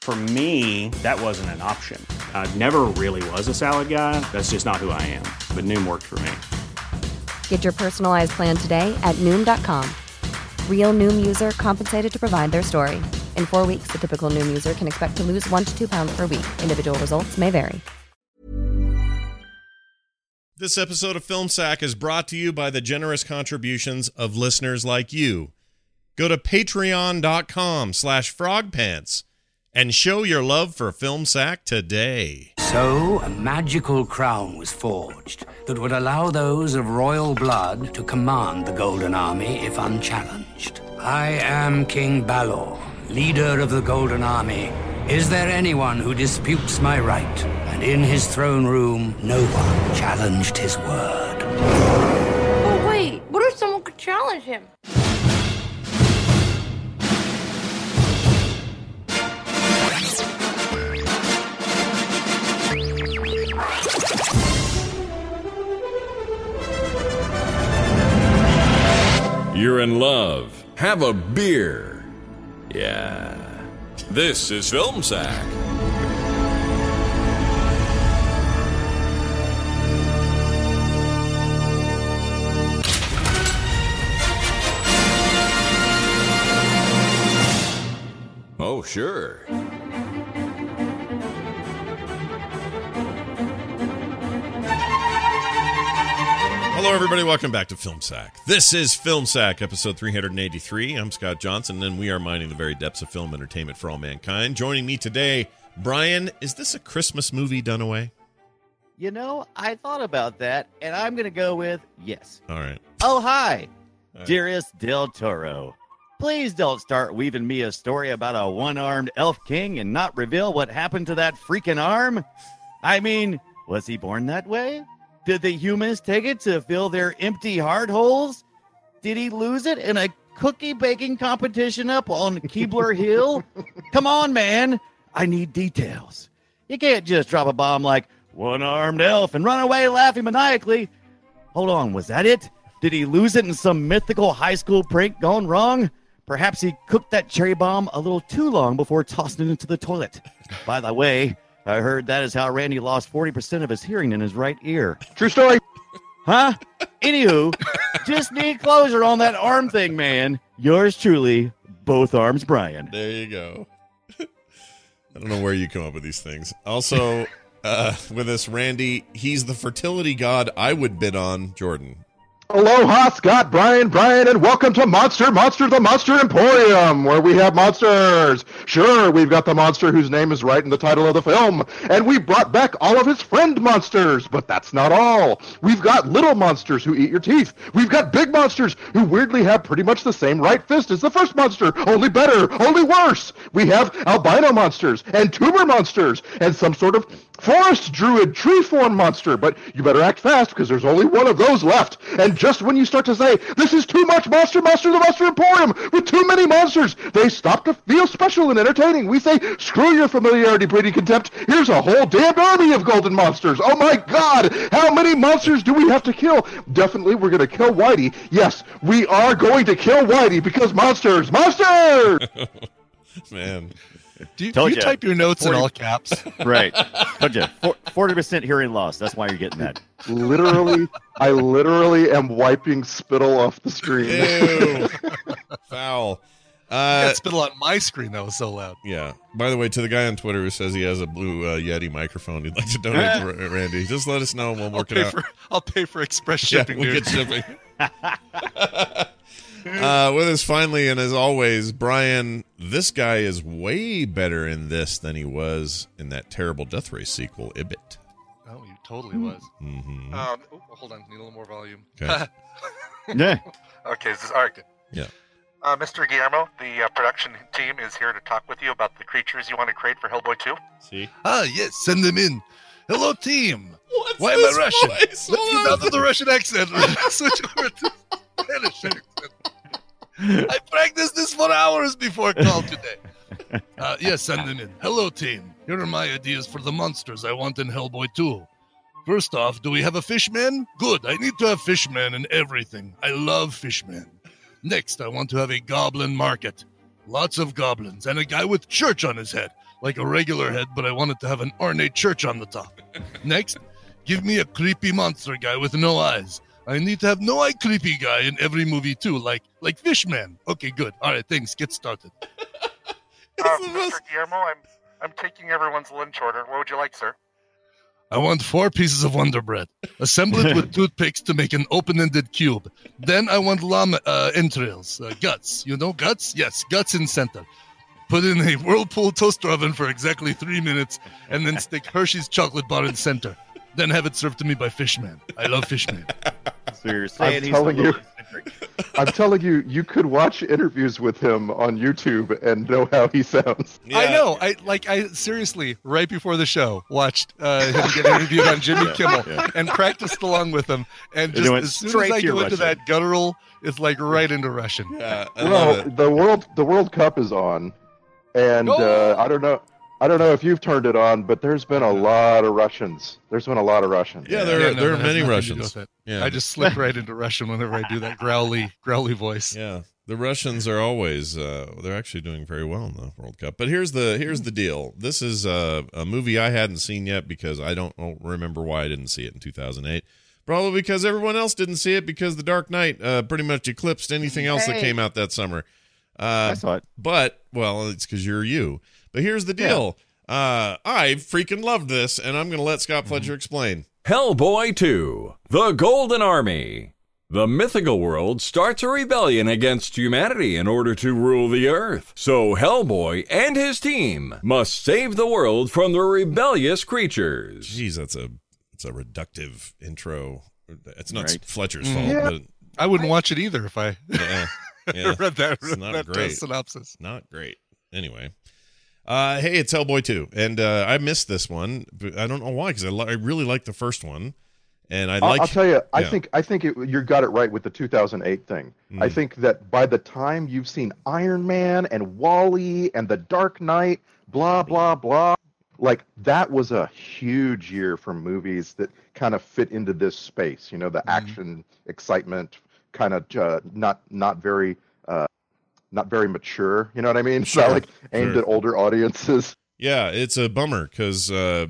For me, that wasn't an option. I never really was a salad guy. That's just not who I am. But Noom worked for me. Get your personalized plan today at Noom.com. Real Noom user compensated to provide their story. In four weeks, the typical Noom user can expect to lose one to two pounds per week. Individual results may vary. This episode of Film Sack is brought to you by the generous contributions of listeners like you. Go to patreon.com slash frogpants and show your love for Film Sack today. So, a magical crown was forged that would allow those of royal blood to command the Golden Army if unchallenged. I am King Balor, leader of the Golden Army. Is there anyone who disputes my right? And in his throne room, no one challenged his word. Oh, wait. What if someone could challenge him? You're in love. Have a beer. Yeah. This is Film Sack. Oh, sure. Hello, everybody. Welcome back to Film Sack. This is Film Sack, episode 383. I'm Scott Johnson, and we are mining the very depths of film entertainment for all mankind. Joining me today, Brian, is this a Christmas movie, Dunaway? You know, I thought about that, and I'm going to go with yes. All right. Oh, hi, right. dearest Del Toro. Please don't start weaving me a story about a one armed elf king and not reveal what happened to that freaking arm. I mean, was he born that way? Did the humans take it to fill their empty heart holes? Did he lose it in a cookie baking competition up on Keebler Hill? Come on, man. I need details. You can't just drop a bomb like one armed elf and run away laughing maniacally. Hold on, was that it? Did he lose it in some mythical high school prank gone wrong? Perhaps he cooked that cherry bomb a little too long before tossing it into the toilet. By the way, I heard that is how Randy lost 40% of his hearing in his right ear. True story. Huh? Anywho, just need closure on that arm thing, man. Yours truly, both arms, Brian. There you go. I don't know where you come up with these things. Also, uh, with us, Randy, he's the fertility god I would bid on, Jordan. Aloha, Scott, Brian, Brian, and welcome to Monster, Monster, the Monster Emporium, where we have monsters. Sure, we've got the monster whose name is right in the title of the film, and we brought back all of his friend monsters, but that's not all. We've got little monsters who eat your teeth. We've got big monsters who weirdly have pretty much the same right fist as the first monster, only better, only worse. We have albino monsters, and tumor monsters, and some sort of forest druid tree form monster, but you better act fast because there's only one of those left. And just when you start to say, this is too much Monster, Monster, the Monster Emporium, with too many monsters, they stop to feel special and entertaining. We say, screw your familiarity, breeding contempt. Here's a whole damned army of golden monsters. Oh my god, how many monsters do we have to kill? Definitely we're going to kill Whitey. Yes, we are going to kill Whitey because monsters, monsters! Man. Do you, Told do you ya. type your notes in all caps? Right. Told you. Forty percent hearing loss. That's why you're getting that. literally, I literally am wiping spittle off the screen. Ew. Foul. I Uh, got spittle on my screen that was so loud. yeah. By the way, to the guy on Twitter who says he has a blue uh, Yeti microphone, he'd like to donate to Ra- Randy. Just let us know and we'll I'll work it pay out. for I'll pay for express yeah, shipping. we'll dude. get shipping. Uh, with us finally, and as always, Brian. This guy is way better in this than he was in that terrible Death Race sequel, Ibbott. Oh, he totally was. Mm-hmm. Um, oh, hold on, need a little more volume. Okay. Yeah. Okay, is this all right? Good. Yeah. Uh, Mr. Guillermo, the uh, production team is here to talk with you about the creatures you want to create for Hellboy 2. See? Ah, yes, send them in. Hello, team. What's Why am I Russian? voice? Let's get out of the Russian accent. Switch over to accent. I practiced this for hours before call today. Uh, yes, send them in. Hello, team. Here are my ideas for the monsters I want in Hellboy 2. First off, do we have a fishman? Good. I need to have fishman in everything. I love fishman. Next, I want to have a goblin market. Lots of goblins and a guy with church on his head. Like a regular head, but I wanted to have an ornate church on the top. Next, give me a creepy monster guy with no eyes. I need to have no eye creepy guy in every movie too, like like Fishman. Okay, good. All right, thanks. Get started. Uh, Mr. Guillermo, I'm I'm taking everyone's lunch order. What would you like, sir? I want four pieces of Wonder Bread. Assemble it with toothpicks to make an open-ended cube. Then I want llama uh, entrails, uh, guts. You know guts? Yes, guts in center. Put in a whirlpool toaster oven for exactly three minutes, and then stick Hershey's chocolate bar in center. Then have it served to me by Fishman. I love Fishman. So you're saying I'm telling you. I'm telling you, you could watch interviews with him on YouTube and know how he sounds. I know. I like. I seriously, right before the show, watched uh, him get interviewed on Jimmy Kimmel and practiced along with him. And And just as soon as I to go into Russian. that guttural, it's like right into Russian. Yeah, Well, the world the World Cup is on, and uh, I don't know. I don't know if you've turned it on, but there's been a lot of Russians. There's been a lot of Russians. Yeah, there, Yeah, are no, there are many nothing to do Russians. Yeah, I just slip right into Russian whenever I do that growly, growly voice. Yeah, the Russians are always uh, they're actually doing very well in the World Cup. But here's the here's the deal. This is uh, a movie I hadn't seen yet because I don't know- remember why I didn't see it in 2008. Probably because everyone else didn't see it because The Dark Knight uh, pretty much eclipsed anything else that came out that summer. Uh, I saw it. but well, it's because you're you. But here's the deal. Uh, I freaking loved this, and I'm going to let Scott Fletcher explain. Hellboy 2 The Golden Army. The mythical world starts a rebellion against humanity in order to rule the earth. So Hellboy and his team must save the world from the rebellious creatures. Jeez, that's a it's a reductive intro. It's not Right. Fletcher's Mm. fault, Yeah. but I wouldn't watch it either if I yeah, yeah. read that, It's not that uh, great. synopsis. not great. Anyway, uh, hey, it's Hellboy 2, and uh, I missed this one. But I don't know why, because I, I really liked the first one, and I like. I'll tell you. I think I think it, you got it right with the 2008 thing. I Mm. think that by the time you've seen Iron Man and Wally and The Dark Knight, blah blah blah, like that was a huge year for movies that kind of fit into this space. You know, the action, excitement, kind of uh, not not very not very mature. You know what I mean? It's not Sure, like aimed sure. at older audiences. Yeah, it's a bummer because uh,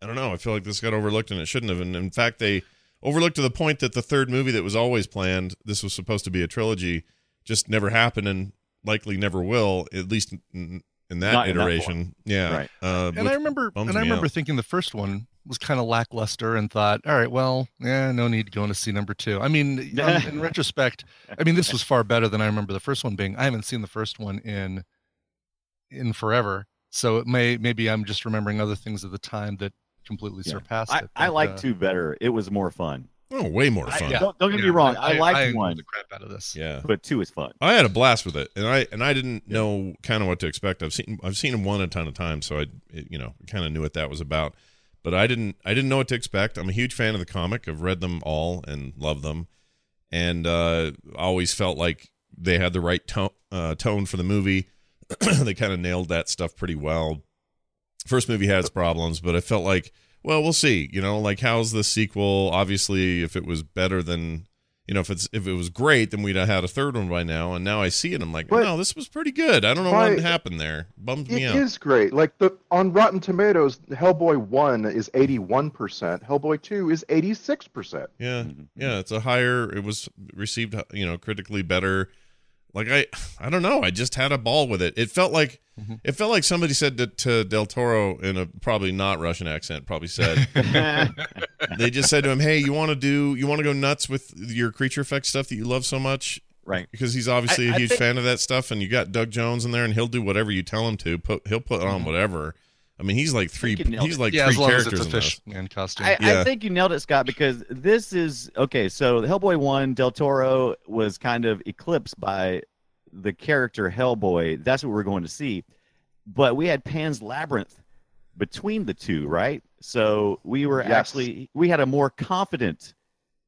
I don't know. I feel like this got overlooked and it shouldn't have. And in fact, they overlooked to the point that the third movie that was always planned, this was supposed to be a trilogy, just never happened and likely never will. At least in, in that Not in that iteration. yeah. Right. Uh, And I remember, and I remember out. thinking the first one was kind of lackluster, and thought, all right, well, yeah, no need to go into see number two. I mean, um, in retrospect, I mean, this was far better than I remember the first one being. I haven't seen the first one in in forever, so it may maybe I'm just remembering other things at the time that completely Yeah. surpassed I, it. I but, like uh, two better. It was more fun. Oh, way more I- fun. Yeah. Don't, don't get me wrong. I, liked enjoyed one, the crap out of this. yeah. but two is fun. I had a blast with it, and I and I didn't know kind of what to expect. I've seen I've seen him one a ton of times, so I it, you know kind of knew what that was about. But I didn't I didn't know what to expect. I'm a huge fan of the comic. I've read them all and love them, and uh, always felt like they had the right tone uh, tone for the movie. they kind of nailed that stuff pretty well. First movie had its problems, but I felt like well we'll see. You know, like how's the sequel? Obviously, if it was better than you know, if it's if it was great, then we'd have had a third one by now. And now I see it, I'm like, But- no, this was pretty good. I don't know By- what happened there. Bums me out. is great. Like the on Rotten Tomatoes, Hellboy one is eighty one percent. Hellboy two is eighty six percent. Yeah, mm-hmm. yeah, it's a higher. It was received, you know, critically better. Like I, I don't know. I just had a ball with it. It felt like, mm-hmm. it felt like somebody said to, to Del Toro in a probably not Russian accent. Probably said they just said to him, "Hey, you want to do? You want to go nuts with your creature effect stuff that you love so much? Right. Because he's obviously I- a I huge think- fan of that stuff, and you got Doug Jones in there, and he'll do whatever you tell him to. Put he'll put on mm-hmm. whatever. I mean, he's like three. He's like yeah, three as long as characters it's a in fish this. man costume. I, Yeah. I think you nailed it, Scott, because this is okay. So Hellboy one, Del Toro was kind of eclipsed by the character Hellboy. That's what we're going to see. But we had Pan's Labyrinth between the two, right? So we were Yes. actually we had a more confident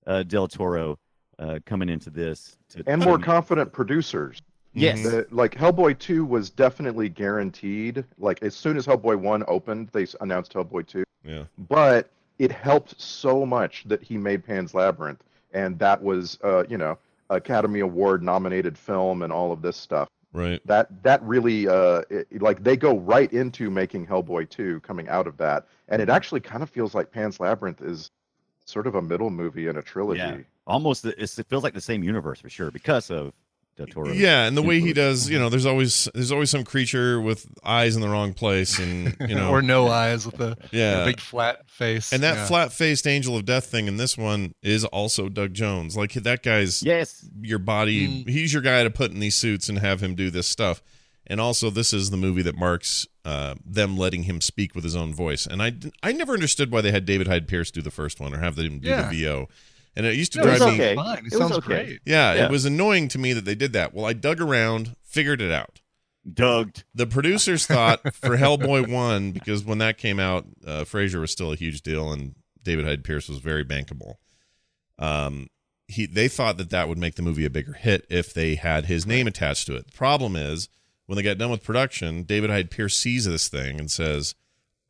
uh, Del Toro uh, coming into this, to, and more confident producers. Yes. The- like Hellboy 2 was definitely guaranteed. Like as soon as Hellboy 1 opened, they announced Hellboy 2. Yeah. But it helped so much that he made Pan's Labyrinth, and that was, uh, you know, Academy Award nominated film and all of this stuff. Right. That that really, uh, it- like they go right into making Hellboy 2 coming out of that, and it actually kind of feels like Pan's Labyrinth is sort of a middle movie in a trilogy. yeah, almost it feels like the same universe for sure because of Del Toro. Yeah, and the way he does, you know, there's always there's always some creature with eyes in the wrong place, and you know, or no eyes with a, Yeah. a big flat face. And that yeah. flat-faced angel of death thing in this one is also Doug Jones. Like that guy's yes, your body. He's your guy to put in these suits and have him do this stuff. And also, this is the movie that marks uh, them letting him speak with his own voice. And I, I never understood why they had David Hyde Pierce do the first one or have them do Yeah. the VO. And it used to No, it drive was me. okay. Fine. It It was sounds okay. great. Yeah, Yeah. it was annoying to me that they did that. Well, I dug around, figured it out. Dugged. The producers thought for Hellboy one because when that came out, uh, Fraser was still a huge deal and David Hyde Pierce was very bankable. Um, he they thought that that would make the movie a bigger hit if they had his name attached to it. The problem is when they got done with production, David Hyde Pierce sees this thing and says,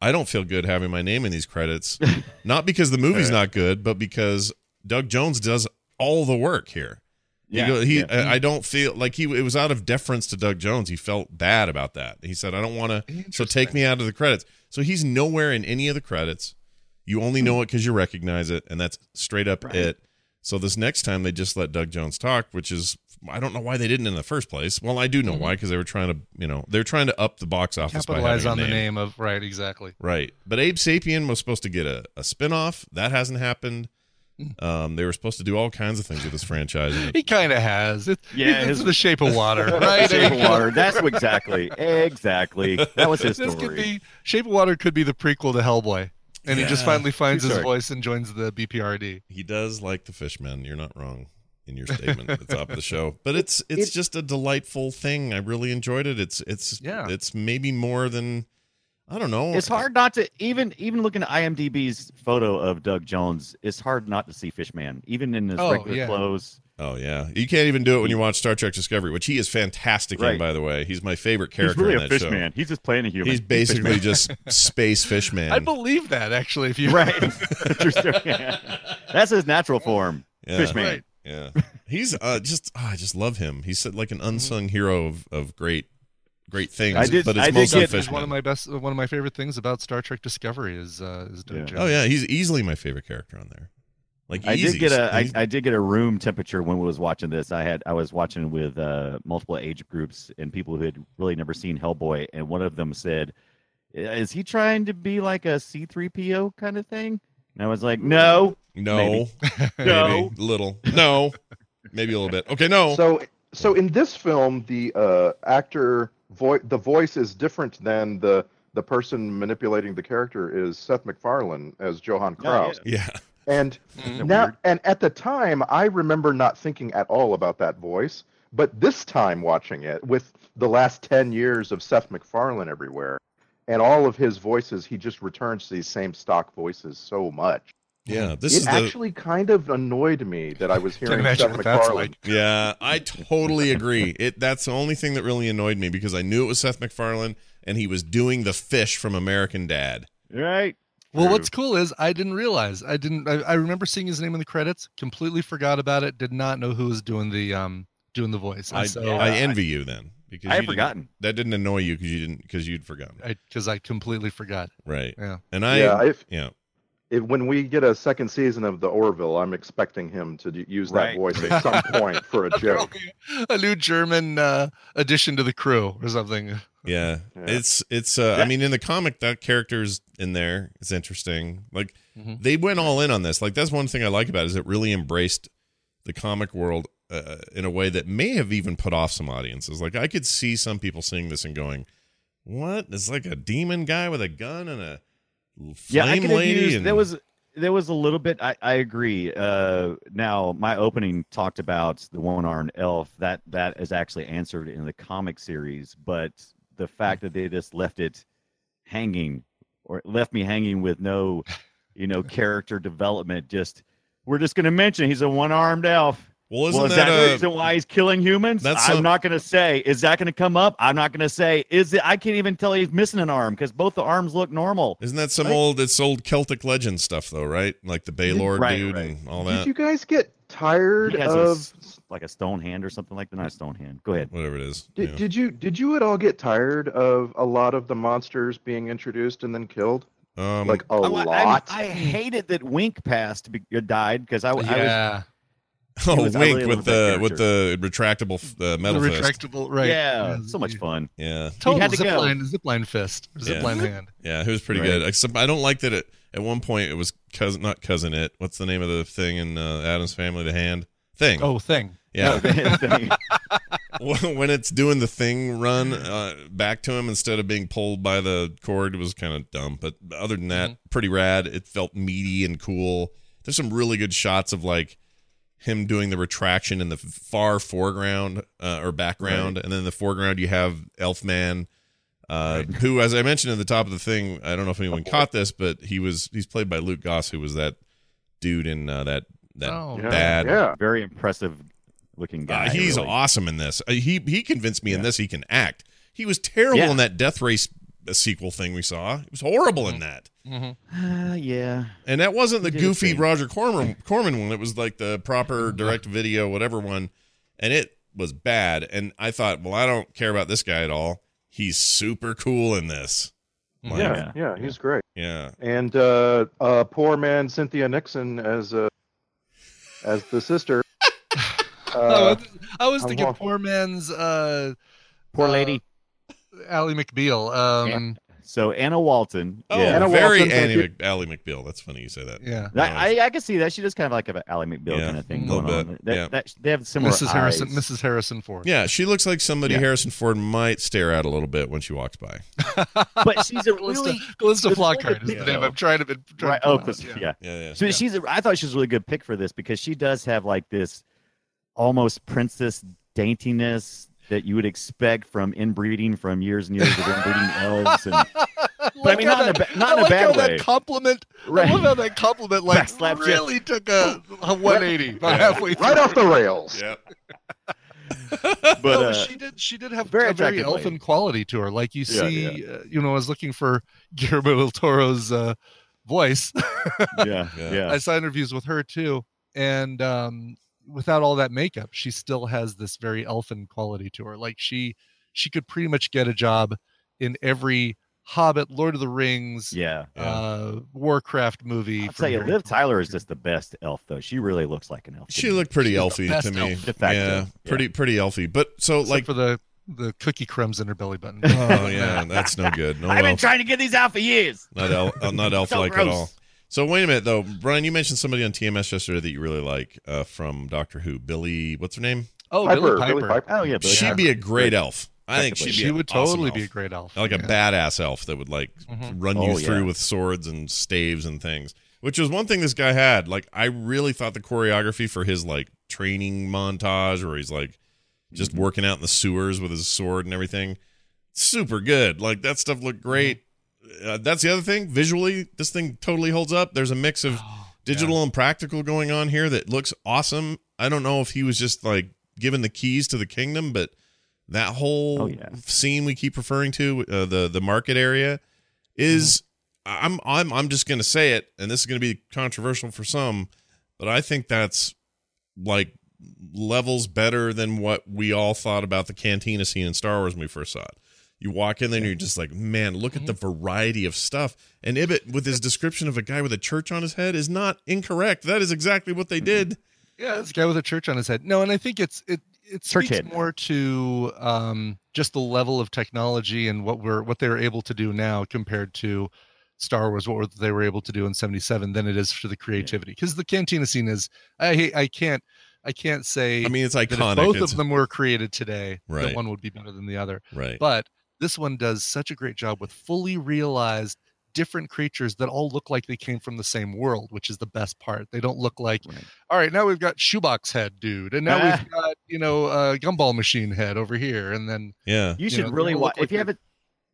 "I don't feel good having my name in these credits, not because the movie's not good, but because Doug Jones does all the work here." He Yeah, go- he, yeah. I I don't feel like he. It was out of deference to Doug Jones. He felt bad about that. He said, "I don't want to." So take me out of the credits. So he's nowhere in any of the credits. You only know it because you recognize it, and that's straight up it. So this next time they just let Doug Jones talk, which is I don't know why they didn't in the first place. Well, I do know mm-hmm. why because they were trying to, you know, they're trying to up the box office by capitalize having on a the name of right exactly. Right. But Abe Sapien was supposed to get a, a spin-off. That hasn't happened. Um, they were supposed to do all kinds of things with this franchise. He kind of has. It, Yeah, it's his- the Shape of Water, right? Shape of Water. That's exactly, exactly. That was his This story. could be Shape of Water could be the prequel to Hellboy, and he just finally finds True his story. voice and joins the BPRD. he does like the Fishmen. You're not wrong in your statement at the top of the show. But it's it's just a delightful thing. I really enjoyed it. It's it's Yeah. It's maybe more than I don't know. It's hard not to even even looking at IMDb's photo of Doug Jones. It's hard not to see Fishman, even in his Oh, regular yeah. clothes. Oh yeah, you can't even do it when you watch Star Trek Discovery, which he is fantastic in. By the way, he's my favorite character. He's character really in a that fishman. show. He's just playing a human. He's basically Fishman. just space fishman. I believe that actually. If you right. That's his natural form. Yeah. Fishman. Right. Yeah, he's uh, just oh, I just love him. He's like an unsung hero of, of great great things. I did- but it's I did get- fishman. one of my best, one of my favorite things about Star Trek Discovery is uh, is Doug Yeah. Jones. oh yeah, he's easily my favorite character on there. Like I easy. did get a I, did get a room temperature when we was watching this. I had I was watching with uh, multiple age groups and people who had really never seen Hellboy, and one of them said, "Is he trying to be like a C three PO kind of thing?" And I was like, "No, no, maybe. maybe, No. little, no, maybe a little bit. Okay, no. So, so in this film, the uh, actor voice, the voice is different than the the person manipulating the character is Seth MacFarlane as Johann Oh, Krauss. yeah, And Mm. now, and at the time, I remember not thinking at all about that voice. But this time, watching it with the last ten years of Seth MacFarlane everywhere, and all of his voices, he just returns to these same stock voices so much. Yeah. This it is the actually kind of annoyed me that I was hearing imagine Seth what MacFarlane. like. Yeah, I totally agree. It that's the only thing that really annoyed me because I knew it was Seth MacFarlane and he was doing the fish from American Dad. right." Well, True. what's cool is I didn't realize I didn't. I, I remember seeing his name in the credits. Completely forgot about it. Did not know who was doing the um doing the voice. I, so I envy you then because I you had didn't- forgotten. That didn't annoy you because you didn't because you'd forgotten. because I, completely forgot. Right. Yeah. And I Yeah, if- yeah. If, when we get a second season of the Orville, I'm expecting him to d- use that Right. voice at some point for a joke. a new German uh, addition to the crew or something. Yeah. Yeah. It's it's uh I mean in the comic that character's in there. It's interesting. Like Mhm. they went all in on this. Like that's one thing I like about it is it really embraced the comic world uh, in a way that may have even put off some audiences. Like I could see some people seeing this and going, "What? It's like a demon guy with a gun and a flame yeah, I could have used. and, There was there was a little bit. I, I agree. Uh, now my opening talked about the one-armed elf. That that is actually answered in the comic series, but the fact that they just left it hanging or left me hanging with no, you know, character development. Just we're just going to mention he's a one-armed elf. Well, isn't is that, that the uh, reason why he's killing humans? that's I'm some- not going to say. Is that going to come up? I'm not going to say. Is it? I can't even tell he's missing an arm because both the arms look normal. Isn't that some Right. old? It's old Celtic legend stuff, though, right? Like the Balor Right, dude right. and all that. Did you guys get tired He has a of? like a stone hand or something like that. Not a stone hand. Go ahead. Whatever it is. Did, yeah. did you did you at all get tired of a lot of the monsters being introduced and then killed? Um, like a Oh, I- I, lot. I hated that Wink passed, be- died because I, I was. Yeah. oh, was- wink really with the with the retractable uh, metal the fist. retractable, right? Yeah, so much fun. Yeah, Total had to go. zipline, zipline fist, or Yeah. zipline hand. yeah, it was pretty Right. good. Except I don't like that it at one point it was cousin, not cousin it. What's the name of the thing in uh, Addams Family? The hand thing. Oh, thing. yeah. Thing. when it's doing the thing run uh, back to him instead of being pulled by the cord it was kind of dumb but other than that pretty rad it felt meaty and cool there's some really good shots of like him doing the retraction in the far foreground uh, or background and then in the foreground you have elfman uh, who as i mentioned at the top of the thing i don't know if anyone caught this but he was he's played by luke goss who was that dude in uh, that that Oh. Bad Yeah. Very impressive looking guy. uh, he's really. awesome in this. Uh, he he convinced me in this he can act. He was terrible Yeah. in that Death Race uh, sequel thing we saw. It was horrible in that. Uh, yeah. And that wasn't the He did his goofy. Roger Corman, Corman one. It was like the proper direct video, whatever one. And it was bad. And I thought, well, I don't care about this guy at all. He's super cool in this. Like, yeah, yeah, he's great. yeah. And uh, uh, poor man Cynthia Nixon as uh, as the sister. oh, Uh, I was I'm thinking poor man's uh, Poor uh, lady. Ally McBeal. Um, So Anna Walton. Oh, yeah. Anna very Walton, Annie. Mc, Ally McBeal. That's funny you say that. yeah. I, I, I can see that. She does kind of like a Ally McBeal Yeah, kind of thing a little going on. bit, That- yeah. that- they have similar Mrs. Harrison. eyes. Mrs. Harrison Ford. Yeah, she looks like somebody Yeah. Harrison Ford might stare at a little bit when she walks by. But she's a really Calista it's really Flockhart is the name. I'm trying to. Be, trying right. to Oh, pull yeah. yeah. Yeah, yeah. So she's. A, I thought she was a really good pick for this because she does have like this almost princess daintiness that you would expect from inbreeding from years and years of inbreeding elves. And, but I mean, not in a, ba- not I in a bad how way. that compliment. Right. I love how that compliment like Backslap you. really took a, a 180 about halfway through. right off the rails. Yep. but no, uh, she did. She did have very a very elfin lady. quality to her. Like you Yeah, see, Uh, you know, I was looking for Guillermo del Toro's uh, voice. yeah, Yeah. yeah. I saw interviews with her too, and um, without all that makeup, she still has this very elfin quality to her. Like she, she could pretty much get a job in every Hobbit, Lord of the Rings, yeah. uh, Warcraft movie. I'll tell you, Liv Tyler is just the best elf, though. She really looks like an elf. She looked pretty She's elfy to me. elf. Yeah, yeah. pretty pretty elfy. But so Except like for the the cookie crumbs in her belly button. Oh yeah, that's no good. No I've been trying to get these out for years. not el, uh, not elf So like at all. So wait a minute though, Brian. You mentioned somebody on TMS yesterday that you really like uh, from Doctor Who. Billie, what's her name? Oh, Piper, Billie Billie Piper. Piper. Oh yeah, Billie She'd Piper. be a great elf. I think she'd be. She would awesome totally elf. be a great elf. like a badass elf that would like Mhm. run you Oh, through yeah. with swords and staves and things. Which was one thing this guy had. Like I really thought the choreography for his like training montage where he's like just Mm-hmm. working out in the sewers with his sword and everything, super good. Like that stuff looked great. Mm-hmm. Uh, that's the other thing. Visually, this thing totally holds up. There's a mix of Oh, digital and practical going on here that looks awesome. I don't know if he was just like given the keys to the kingdom, but that whole Oh, yeah. scene we keep referring to, uh, the the market area, is Mm-hmm. I'm I'm I'm just gonna say it, and this is gonna be controversial for some, but I think that's like levels better than what we all thought about the cantina scene in Star Wars when we first saw it. You walk in there and you're just like, man, look at the variety of stuff. And Ibbott, with his description of a guy with a church on his head, is not incorrect. That is exactly what they did. Yeah, this guy with a church on his head. No, and I think it's it it speaks head. more to um, just the level of technology and what we're what they're able to do now compared to Star Wars, what they were able to do in '77, than it is for the creativity. Because the cantina scene is, I I can't I can't say. I mean, it's that if iconic. both It's- of them were created today, Right. that one would be better than the other. Right. But this one does such a great job with fully realized different creatures that all look like they came from the same world, which is the best part. They don't look like, all right, now we've got shoebox head dude, and now Ah. we've got you know uh, gumball machine head over here, and then yeah, You should know, really watch like if you haven't.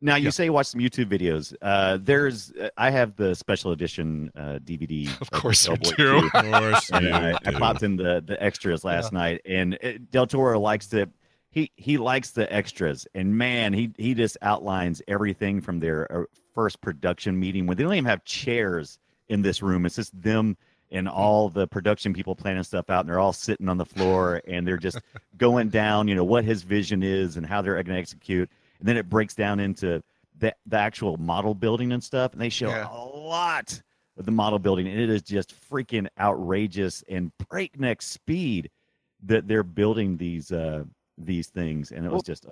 Now you Yeah. say watch some YouTube videos. Uh, there's uh, I have the special edition uh, DVD. Of course you do. Of course and you I, I popped in the the extras last night, and uh, Del Toro likes to. He he likes the extras, and man, he he just outlines everything from their uh, first production meeting when they don't even have chairs in this room. It's just them and all the production people planning stuff out, and they're all sitting on the floor, and they're just going down, you know, what his vision is and how they're going to execute, and then it breaks down into the the actual model building and stuff, and they show Yeah. a lot of the model building, and it is just freaking outrageous and breakneck speed that they're building these uh these things, and it was just uh,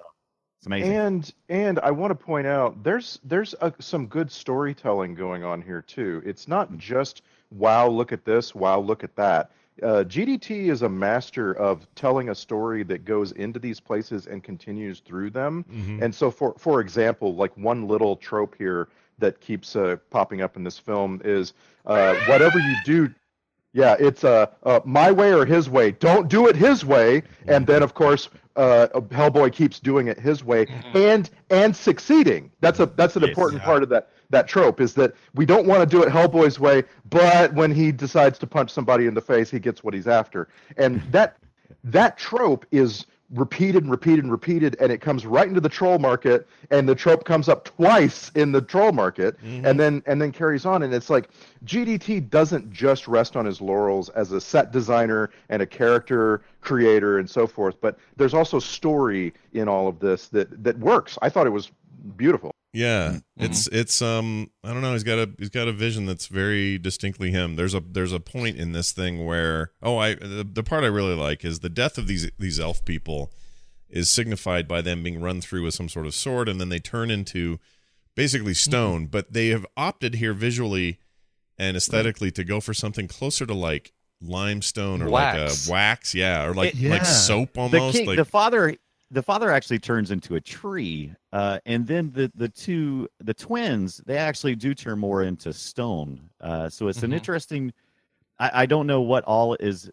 it's amazing. And and I want to point out there's there's a, some good storytelling going on here too. It's not just wow, look at this, wow, look at that. Uh, GDT is a master of telling a story that goes into these places and continues through them. Mhm. And so, for for example, like one little trope here that keeps uh, popping up in this film is uh, whatever you do. Yeah, it's uh, uh, my way or his way. Don't do it his way. And then, of course, uh, Hellboy keeps doing it his way and and succeeding. That's a that's an Yes. important part of that that trope is that we don't want to do it Hellboy's way, but when he decides to punch somebody in the face, he gets what he's after. And that that trope is repeated and repeated and repeated and it comes right into the troll market and the trope comes up twice in the troll market mm-hmm. and then and then carries on and it's like GDT doesn't just rest on his laurels as a set designer and a character creator and so forth but there's also story in all of this that that works. I thought it was beautiful Yeah, Mm-hmm. it's it's um I don't know. He's got a he's got a vision that's very distinctly him. There's a there's a point in this thing where oh I the, the part I really like is the death of these these elf people is signified by them being run through with some sort of sword and then they turn into basically Mm-hmm. stone. But they have opted here visually and aesthetically to go for something closer to like limestone or like Wax. a wax, yeah, or like It- like Yeah. soap the king, like the father the father actually turns into a tree uh, and then the the two the twins they actually do turn more into stone uh, so it's an Mhm. interesting I, I don't know what all is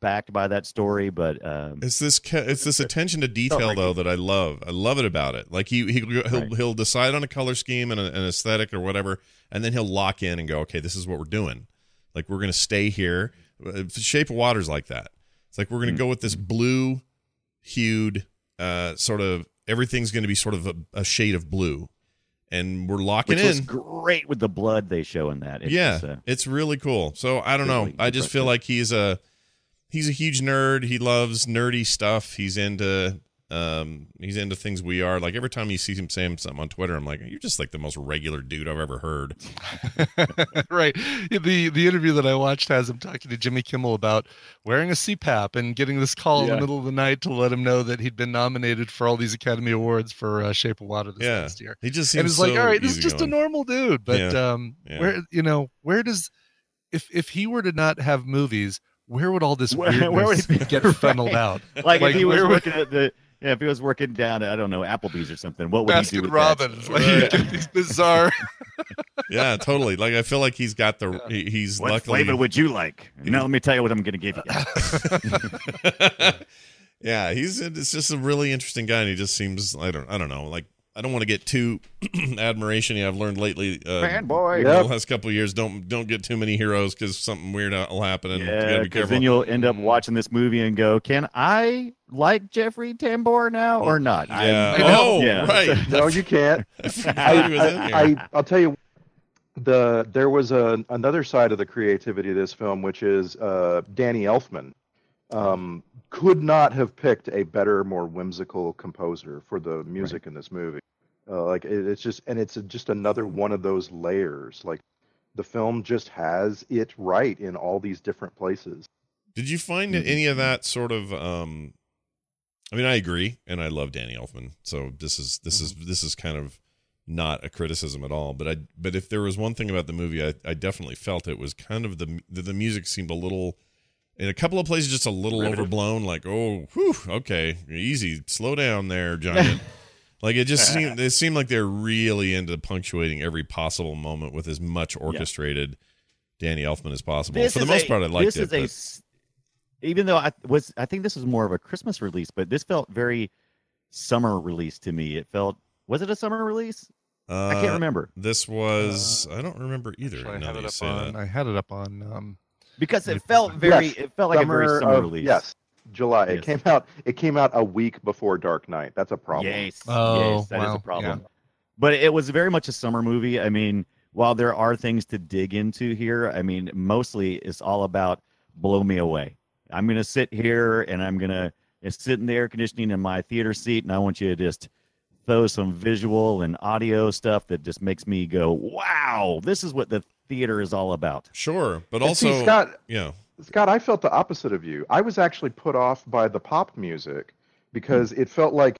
backed by that story but um, It's this it's this attention to detail though that I love. I love it about it. Like he he he'll Right. he'll decide on a color scheme and a, an aesthetic or whatever, and then he'll lock in and go, okay, this is what we're doing. Like we're gonna stay here. Uh, Shape of Water's like that. It's like we're gonna go with this blue hued uh sort of everything's gonna be sort of a, a shade of blue, and we're locking which in. great with the blood they show in that It's yeah, just, uh, it's really cool. So I don't know. Visually I just feel like he's a he's a huge nerd. He loves nerdy stuff. He's into um he's into things we are. Like every time you see him saying something on Twitter, I'm like, you're just like the most regular dude I've ever heard. right. The the interview that I watched has him talking to Jimmy Kimmel about wearing a CPAP and getting this call in the middle of the night to let him know that he'd been nominated for all these Academy Awards for uh, Shape of Water this Yeah, last year. he just And seems it's like, all right, this is just a normal dude, but Yeah. um, Yeah. where you know where does if if he were to not have movies, where would all this Where- weirdness where would it be? get funneled Right. out? like, if he was where would- working at the yeah if he was working down at, I don't know Applebee's or something what would he do with Robbins, that? like you get these bizarre. yeah, totally. Like I feel like he's got the he, he's what luckily flavor would you like now let me tell you what I'm gonna give you yeah, he's it's just a really interesting guy, and he just seems I don't I don't know like I don't want to get too admiration. I've learned lately, uh, Fanboy. in Yep. the last couple of years, don't don't get too many heroes because something weird will happen, and Yeah, gotta because then you'll end up watching this movie and go, "Can I like Jeffrey Tambor now or not?" yeah. I'm- Oh, Yeah. right. no you can't I forgot he was in here. I, I I'll tell you the there was a another side of the creativity of this film, which is uh, Danny Elfman. Um, could not have picked a better, more whimsical composer for the music in this movie. Uh, like it, it's just, and it's just another one of those layers. Like the film just has it right in all these different places. Did you find Mm-hmm. any of that sort of? um I mean, I agree, and I love Danny Elfman. So this is this is Mm-hmm. this is kind of not a criticism at all. But I but if there was one thing about the movie, I, I definitely felt it was kind of the the, the music seemed a little In a couple of places, just a little overblown. Like, oh, whew, okay, easy, slow down there, giant. like it just seemed it seemed like they're really into punctuating every possible moment with as much orchestrated Danny Elfman as possible. This For the most a- part, I liked this it. is a but- s- even though I was, I think this was more of a Christmas release, but this felt very summer release to me. It felt, was it a summer release? I can't Uh, remember This was I don't remember either. Actually, I had it up on. I had it up on. Because it felt very, Yes, it felt like a very summer of- release. Yes, July. It came out. It came out a week before Dark Knight. That's a problem. Yes. Oh, yes, that is wow, a problem. yeah. But it was very much a summer movie. I mean, while there are things to dig into here, I mean, mostly it's all about blow me away. I'm gonna sit here and I'm gonna uh, sit in the air conditioning in my theater seat, and I want you to just throw some visual and audio stuff that just makes me go, "Wow, this is what the theater is all about." Sure, but And also, see, Scott, yeah, Scott, I felt the opposite of you. I was actually put off by the pop music because it felt like,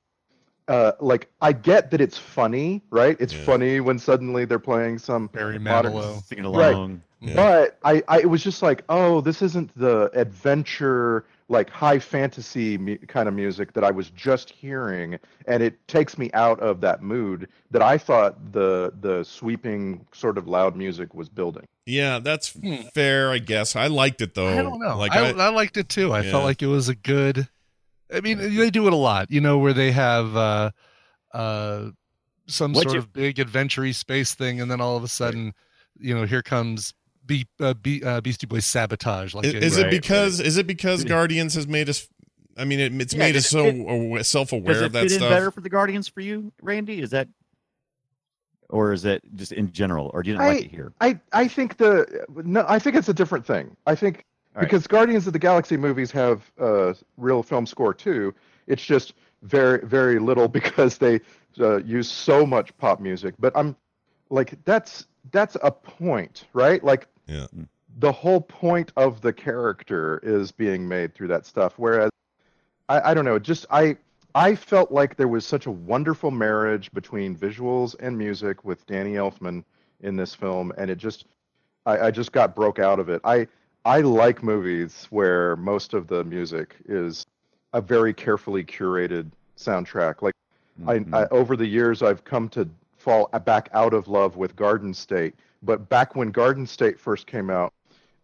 uh, like I get that it's funny, right? It's Yeah. funny when suddenly they're playing some Barry modern- Manilow. Singing Right. along. Yeah. But I, I, it was just like, oh, this isn't the adventure, like high fantasy mu- kind of music that I was just hearing, and it takes me out of that mood that I thought the the sweeping sort of loud music was building. yeah, that's fair, I guess. I liked it though. I don't know. Like I, I, I liked it too. I Yeah. felt like it was a good. I mean, they do it a lot, you know, where they have uh, uh, some What'd sort you- of big adventure space thing, and then all of a sudden, you know, here comes Be- uh, Be- uh, Beastie Boys sabotage. Like is, it- is it Right, because is it because Guardians has made us? I mean, it, it's Yeah, made us so fit- awa- self-aware Does it of that fit in stuff. better for the Guardians for you, Randy? Is that, or is it just in general, or do you not I, like it here? I, I think the no, I think it's a different thing. I think All right. because Guardians of the Galaxy movies have uh, real film score too. It's just very, very little because they uh, use so much pop music. But I'm like, that's that's a point, right? Like Yeah. the whole point of the character is being made through that stuff. Whereas I, I don't know, just I I felt like there was such a wonderful marriage between visuals and music with Danny Elfman in this film, and it just I, I just got broke out of it. I I like movies where most of the music is a very carefully curated soundtrack. Like Mhm. I, I over the years I've come to fall back out of love with Garden State, but back when Garden State first came out,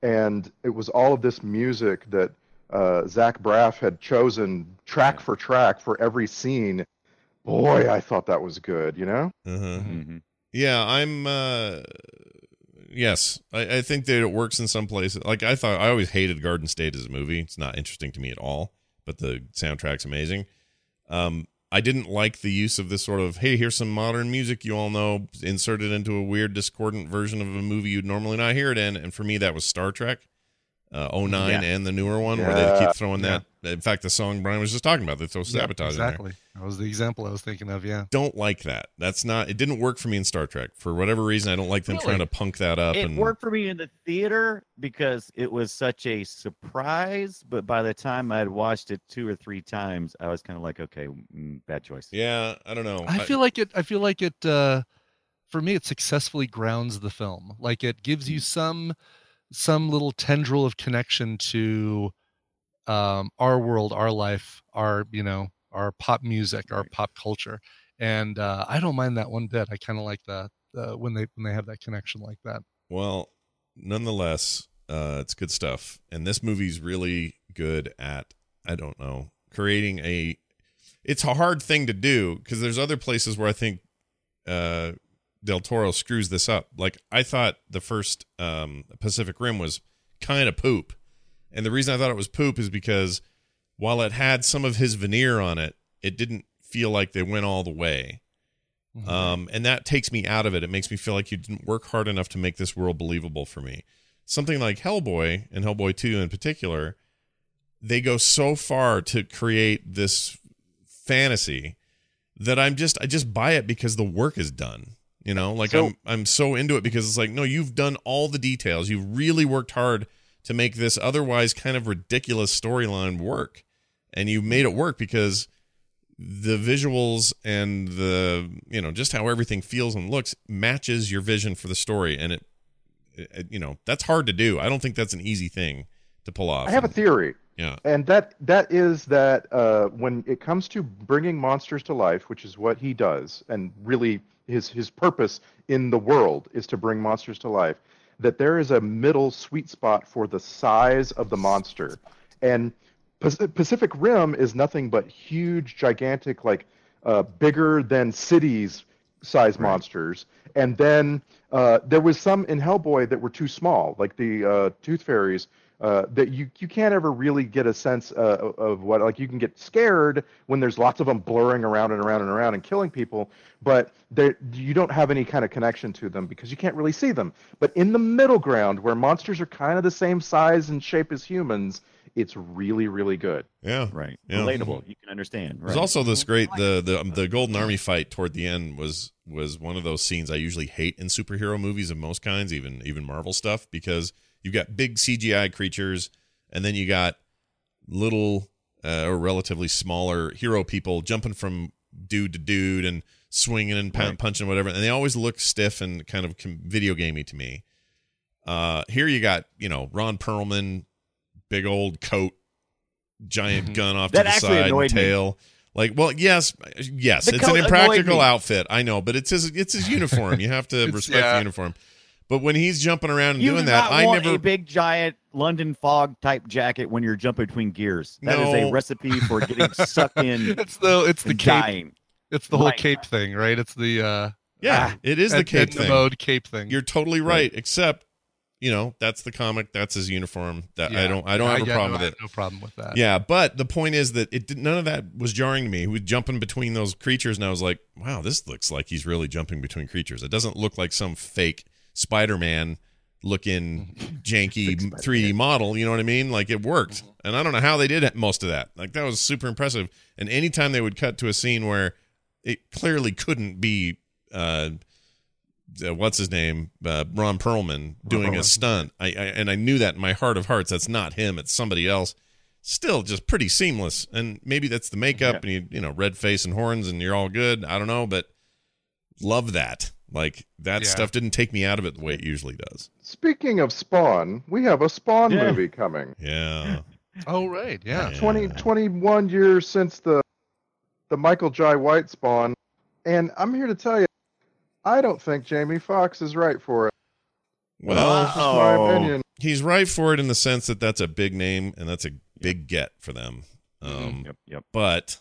and it was all of this music that uh, Zach Braff had chosen track for track for every scene. Boy, I thought that was good. You know? Uh-huh. Mhm. Yeah, I'm. uh Yes, I, I think that it works in some places. Like I thought, I always hated Garden State as a movie. It's not interesting to me at all, but the soundtrack's amazing. Um, I didn't like the use of this sort of hey, here's some modern music you all know, inserted into a weird discordant version of a movie you'd normally not hear it in. And for me, that was Star Trek. Uh, 09 Yeah. and the newer one where they keep throwing that. In fact, the song Brian was just talking about, they throw Yeah, sabotage in exactly. That was the example I was thinking of. Yeah. don't like that. That's not. It didn't work for me in Star Trek for whatever reason. I don't like them Really? trying to punk that up. It and worked for me in the theater because it was such a surprise. But by the time I'd watched it two or three times, I was kind of like, okay, mm, bad choice. yeah, I don't know. I feel like it. I feel like it. Uh, for me, it successfully grounds the film. Like it gives you some, some little tendril of connection to, um, our world, our life, our you know, our pop music, our pop culture, and uh, I don't mind that one bit. I kind of like that uh, when they when they have that connection like that. Well, nonetheless, uh, it's good stuff. And this movie's really good at, I don't know, creating a. It's a hard thing to do because there's other places where I think uh, Del Toro screws this up. Like I thought the first um, Pacific Rim was kind of poop, and the reason I thought it was poop is because while it had some of his veneer on it, it didn't feel like they went all the way. Mm-hmm. Um, and that takes me out of it. It makes me feel like you didn't work hard enough to make this world believable for me. Something like Hellboy and Hellboy 2 in particular, they go so far to create this fantasy that I'm just I just buy it because the work is done. You know, like So- I'm I'm so into it because it's like, no, you've done all the details. You've really worked hard to make this otherwise kind of ridiculous storyline work. And you made it work because the visuals and the you know just how everything feels and looks matches your vision for the story and it, it you know that's hard to do i don't think that's an easy thing to pull off. I have a theory. Yeah. And that that is that uh, when it comes to bringing monsters to life, which is what he does, and really his his purpose in the world is to bring monsters to life, that there is a middle sweet spot for the size of the monster, and Pacific Rim is nothing but huge, gigantic, like uh, bigger than cities size monsters, and then uh, there was some in Hellboy that were too small, like the uh, Tooth Fairies uh, that you you can't ever really get a sense uh, of what like you can get scared when there's lots of them blurring around and around and around and killing people, but you don't have any kind of connection to them because you can't really see them. But in the middle ground where monsters are kind of the same size and shape as humans, it's really really good. Yeah. Right. Yeah. Relatable. You can understand. There's also this great the the the Golden Army fight toward the end was was one of those scenes I usually hate in superhero movies of most kinds, even even Marvel stuff, because you've got big CGI creatures and then you got little uh, or relatively smaller hero people jumping from dude to dude and swinging and pound, Right. punching whatever, and they always look stiff and kind of com- video gamey to me. Uh, here you got you know Ron Perlman, big old coat, giant gun off That to the side, and annoyed me. tail. Like, well, yes, yes, The it's an impractical outfit. I know, but it's his it's his uniform. You have to respect yeah. the uniform. But when he's jumping around and You doing do that, not I want never. a big giant London fog type jacket when you're jumping between gears. That is No. a recipe for getting sucked in. It's the it's the cape. dying. It's the whole Right. cape thing, right? It's the uh yeah, it is the Ed- cape Edna thing. mode cape thing. You're totally right, except you know that's the comic. That's his uniform. That I don't. I don't have a yeah, problem no, with it. No problem with that. Yeah, but the point is that it did, none of that was jarring to me. He was jumping between those creatures, and I was like, "Wow, this looks like he's really jumping between creatures. It doesn't look like some fake Spider-Man looking janky 3D model. You know what I mean? Like it worked, and I don't know how they did most of that. Like that was super impressive. And anytime they would cut to a scene where it clearly couldn't be, uh, uh, what's his name, uh, Ron Perlman doing a Perlman. stunt. I, I and I knew that in my heart of hearts. That's not him. It's somebody else. Still, just pretty seamless. And maybe that's the makeup and you you know red face and horns and you're all good. I don't know, but love that. Like that Yeah. stuff didn't take me out of it the way it usually does. Speaking of Spawn, we have a Spawn Yeah. movie coming. Yeah. Oh right, yeah. 20, 21 years since the the Michael Jai White Spawn, and I'm here to tell you, I don't think Jamie Foxx is right for it. Well, That's just my opinion. he's right for it in the sense that that's a big name and that's a big get for them. Um, Yep, yep. But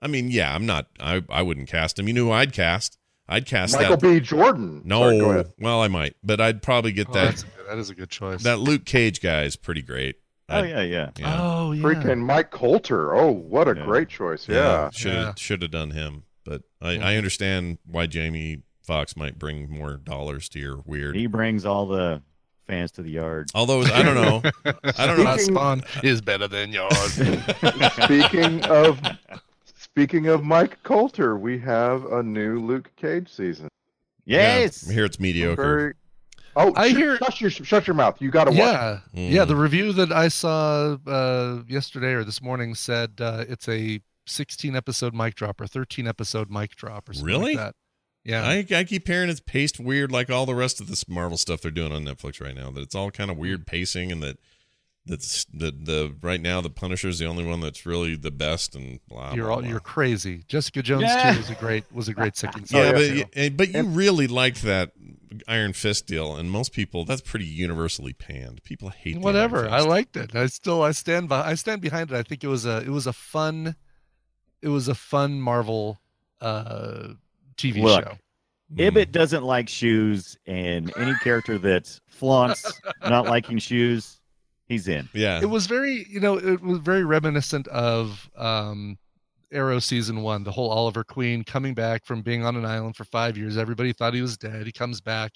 I mean, yeah, I'm not. I I wouldn't cast him. You know who I'd cast? I'd cast that. Michael that. B. Jordan. No, Sorry, well, I might, but I'd probably get Oh, that. that's a good- that is a good choice. That Luke Cage guy is pretty great. Oh I'd- yeah, yeah. Oh yeah. Freaking Mike Colter. Oh, what a Yeah. great choice. Yeah. should have Yeah. should have done him. But I, I understand why Jamie Foxx might bring more dollars to your weird. He brings all the fans to the yard. Although I don't know, I don't know. My spawn is better than yours. speaking of speaking of Mike Colter, we have a new Luke Cage season. Yes. I hear it's mediocre. Very. Oh, I sh- hear- Shut your shut your mouth. You got to watch. yeah, Mm. yeah. The review that I saw uh, yesterday or this morning said uh, it's a 16 episode mic drop or 13 episode mic drop or something Really? like that. Yeah. I, I keep hearing it's paced weird, like all the rest of this Marvel stuff they're doing on Netflix right now. That it's all kind of weird pacing, and that that's the the right now the Punisher's the only one that's really the best, and blah. you're blah, all blah. you're crazy. Jessica Jones Yeah. too was a great was a great second. yeah, yeah, but too. but you really liked that Iron Fist deal, and most people that's pretty universally panned. People hate whatever. I liked it. I still I stand by I stand behind it. I think it was a it was a fun it was a fun Marvel uh TV Look, show. Ibbott doesn't like shoes, and any character that flaunts not liking shoes, he's in. Yeah, It was very you know it was very reminiscent of um Arrow season 1, the whole Oliver Queen coming back from being on an island for 5 years. Everybody thought he was dead. He comes back.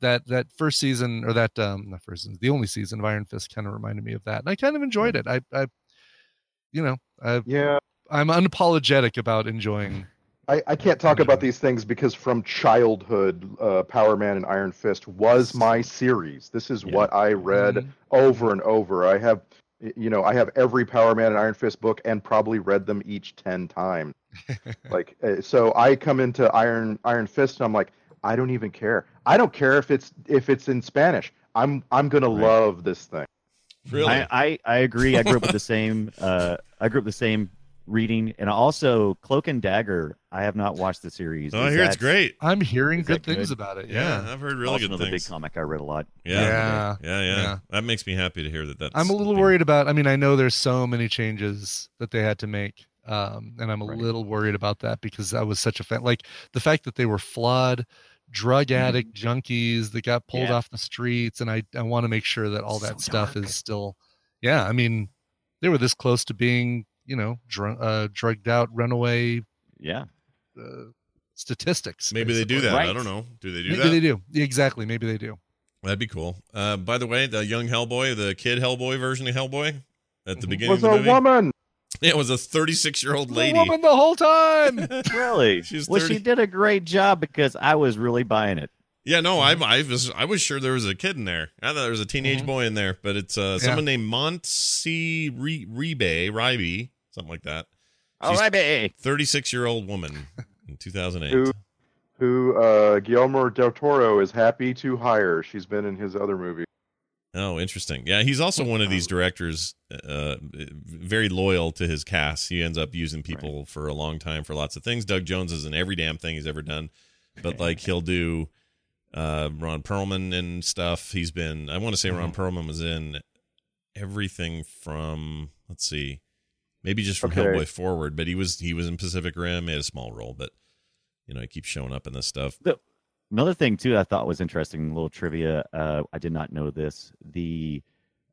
That that first season or that um not first season, the only season of Iron Fist kind of reminded me of that. And I kind of enjoyed it. I I you know, I Yeah. I'm unapologetic about enjoying. I, I can't talk about these things because from childhood, uh, Power Man and Iron Fist was my series. This is what I read Mhm. over and over. I have, you know, I have every Power Man and Iron Fist book and probably read them each ten times. like, uh, so I come into Iron Iron Fist and I'm like, I don't even care. I don't care if it's if it's in Spanish. I'm I'm gonna love this thing. Really? I, I, I agree. I grew up with the same. Uh, I grew up with the same reading, and also Cloak and Dagger. I have not watched the series. Oh, I Is hear it's great. I'm hearing good things good? about it. Yeah, Yeah. I've heard really also good another things. big comic I read a lot. Yeah. Yeah. yeah, yeah, Yeah. That makes me happy to hear that. That's. I'm a little worried about. I mean, I know there's so many changes that they had to make, um, and I'm a little worried about that because I was such a fan. Like the fact that they were flawed, drug addict junkies that got pulled Yeah. off the streets, and I I want to make sure that all that So stuff dark. is still. Yeah, I mean, they were this close to being, you know, dr- uh, drugged out, runaway Yeah. uh, statistics. Maybe they do basically. that. I don't know. Do they do Maybe that? they do. Exactly. Maybe they do. That'd be cool. Uh, by the way, the young Hellboy, the kid Hellboy version of Hellboy at the beginning Was of the a movie, woman. it was a 36 year old lady. woman the whole time. Really? She's well, 30. she did a great job because I was really buying it. Yeah, no, I, I was I was sure there was a kid in there. I thought there was a teenage Mhm. boy in there, but it's uh, Yeah. someone named Montse Re- Rebe, Rybe, something like that. All She's right, baby. 36 year old woman in 2008. Who, who uh, Guillermo del Toro is happy to hire. She's been in his other movies. Oh, interesting. Yeah, he's also one of these directors, uh, very loyal to his cast. He ends up using people for a long time for lots of things. Doug Jones is in every damn thing he's ever done, but like he'll do uh, Ron Perlman and stuff. He's been. I want to say Ron Perlman was in everything from. Let's see, maybe just from Okay. Hellboy forward, but he was he was in Pacific Rim. He had a small role, but you know he keeps showing up in this stuff. The- Another thing too, I thought was interesting. Little trivia. Uh, I did not know this. The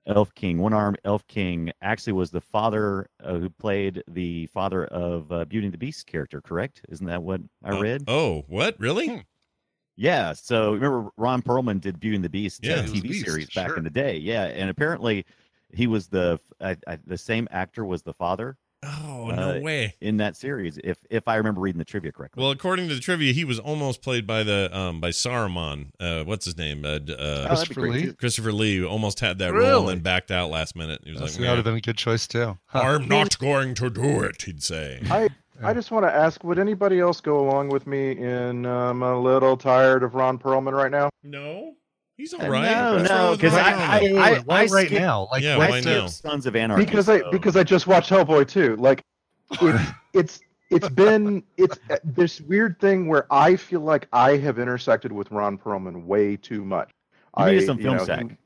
Elf King, one armed Elf King, actually was the father uh, who played the father of uh, Beauty and the Beast character. Correct? Isn't that what I Oh, read? Oh, what really? Yeah. So remember, Ron Perlman did Beauty and the Beast Yeah. uh, Beauty and TV the Beast, series back sure. in the day. Yeah, and apparently he was the I, I, the same actor was the father Oh no Uh, way. in that series. If if I remember reading the trivia correctly. Well, according to the trivia, he was almost played by the um by Saruman. Uh, what's his name? Uh, uh, that'd be Christopher Lee? Christopher Lee almost had that role and then backed out last minute. He was That's- like, that would have been a good choice too. Huh. "I'm not going to do it." He'd say. I I just want to ask, would anybody else go along with me in um, "I'm a little tired of Ron Perlman right now? No, he's all Uh, right. no, What's no, wrong with 'cause I- I- Wait, wait, I- why I right skip- now? Like Yeah, right why now? now? Sons of Anarchy. Because I so- because I just watched Hellboy too. Like it's it's it's been it's uh, this weird thing where I feel like I have intersected with Ron Perlman way too much. You I mean some you film know, sack? he-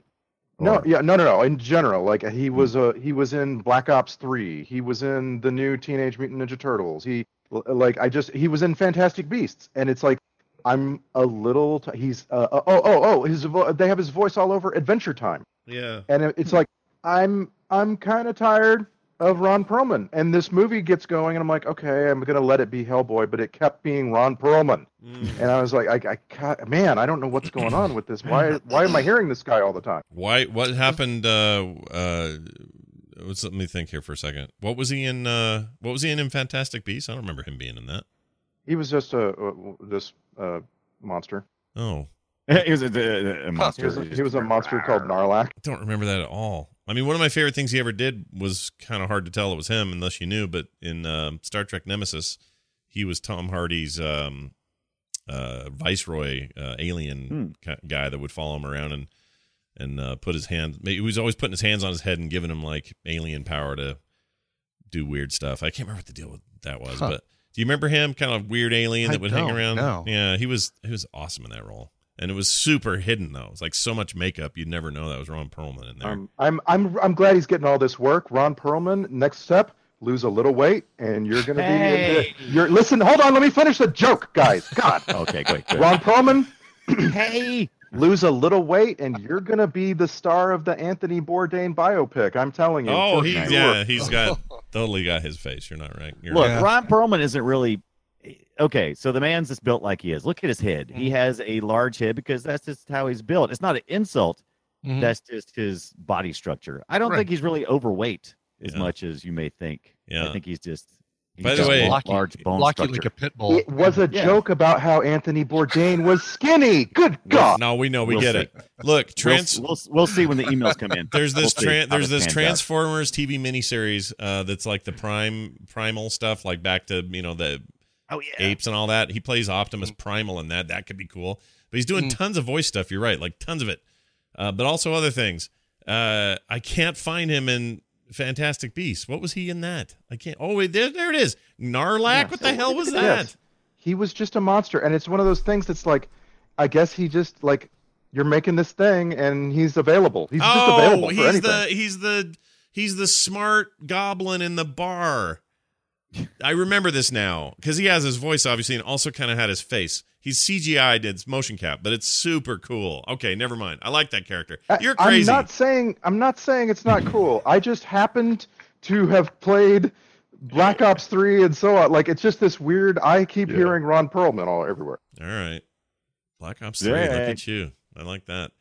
No, Or- yeah, no, no, no. In general, like he was a he was in Black Ops Three. He was in the new Teenage Mutant Ninja Turtles. He like I just he was in Fantastic Beasts, and it's like I'm a little. T- he's uh, oh oh oh his vo- they have his voice all over Adventure Time, Yeah. and it's like I'm I'm kind of tired of Ron Perlman, and this movie gets going, and I'm like, okay, I'm gonna let it be Hellboy, but it kept being Ron Perlman, Mm. and I was like, I, I man, I don't know what's going on with this. Why why am I hearing this guy all the time? Why? What happened? Uh, uh, let's me think here for a second. What was he in? Uh, what was he in in Fantastic Beasts? I don't remember him being in that. He was just a, a this uh, monster. Oh, he was a, a- a He monster. was he was a monster called Gnarlak. I don't remember that at all. I mean, one of my favorite things he ever did was kind of hard to tell it was him unless you knew. But in um, Star Trek Nemesis, he was Tom Hardy's um, uh, viceroy uh, alien ki- guy that would follow him around and and uh, put his hand. He was always putting his hands on his head and giving him like alien power to do weird stuff. I can't remember what the deal with that was, Huh. but do you remember him? Kind of weird alien I that would hang don't, around. no. Yeah, he was he was awesome in that role. And it was super hidden though. It was like so much makeup you'd never know that was Ron Perlman in there. Um, I'm I'm I'm glad he's getting all this work. Ron Perlman. Next step, lose a little weight, and you're gonna Hey. be. You're listen. Hold on. Let me finish the joke, guys. God. Okay, great. good. Ron Perlman. hey, lose a little weight, and you're gonna be the star of the Anthony Bourdain biopic. I'm telling you. Oh, for he's sure. yeah, he's got totally got his face. You're not right. You're Look, right. Ron Perlman isn't really okay. So the man's just built like he is. Look at his head. He has a large head because that's just how he's built. It's not an insult. Mhm. That's just his body structure. I don't Right. think he's really overweight as Yeah. much as you may think. Yeah. I think he's just. He's By the way- a blocky, large bone blocky structure. like a pit bull. It was a Yeah. joke about how Anthony Bourdain was skinny. Good Well, God. no, we know, we We'll get see. it. Look, We'll- trans. We'll, we'll, see when the emails come in. There's We'll this see tran- there's this pans out. Transformers TV miniseries uh, that's like the prime primal stuff, like back to you know the Oh yeah. apes and all that. He plays Optimus Primal in that. That could be cool. But he's doing Mm. tons of voice stuff. You're right, like tons of it. Uh, but also other things. Uh, I can't find him in Fantastic Beasts. What was he in that? I can't. Oh wait, there, there it is. Gnarlak. What the hell was that? Yes. He was just a monster, and it's one of those things that's like, I guess he just like you're making this thing, and he's available. He's just oh, available for he's anything. the he's the he's the smart goblin in the bar. I remember this now because he has his voice obviously, and also kind of had his face. He's CGI'd, it's motion cap, but it's super cool. Okay, never mind. I like that character. I- You're crazy. I'm not saying I'm not saying it's not cool. I just happened to have played Black Ops 3 and so on. Like it's just this weird. I keep hearing Ron Perlman all everywhere. All right. Black Ops 3. Look at you. I like that.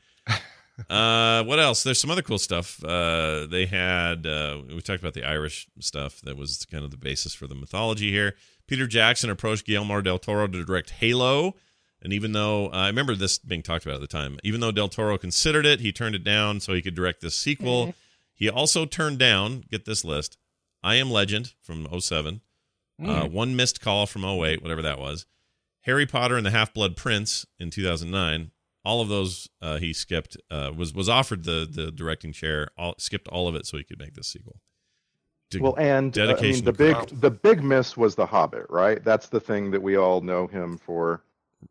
Uh, what else? There's some other cool stuff. Uh, they had, uh, we talked about the Irish stuff that was kind of the basis for the mythology here. Peter Jackson approached Guillermo del Toro to direct Halo. And even though, uh, I remember this being talked about at the time, even though del Toro considered it, he turned it down so he could direct this sequel. He also turned down, get this list, I Am Legend from 07, uh, Mm. One Missed Call from 08, whatever that was, Harry Potter and the Half Blood Prince in 2009. All of those uh, he skipped. Uh, was was offered the the directing chair. All, skipped all of it so he could make this sequel. De- Well, and uh, I dedication. mean the big craft. the big miss was The Hobbit, right? That's the thing that we all know him for.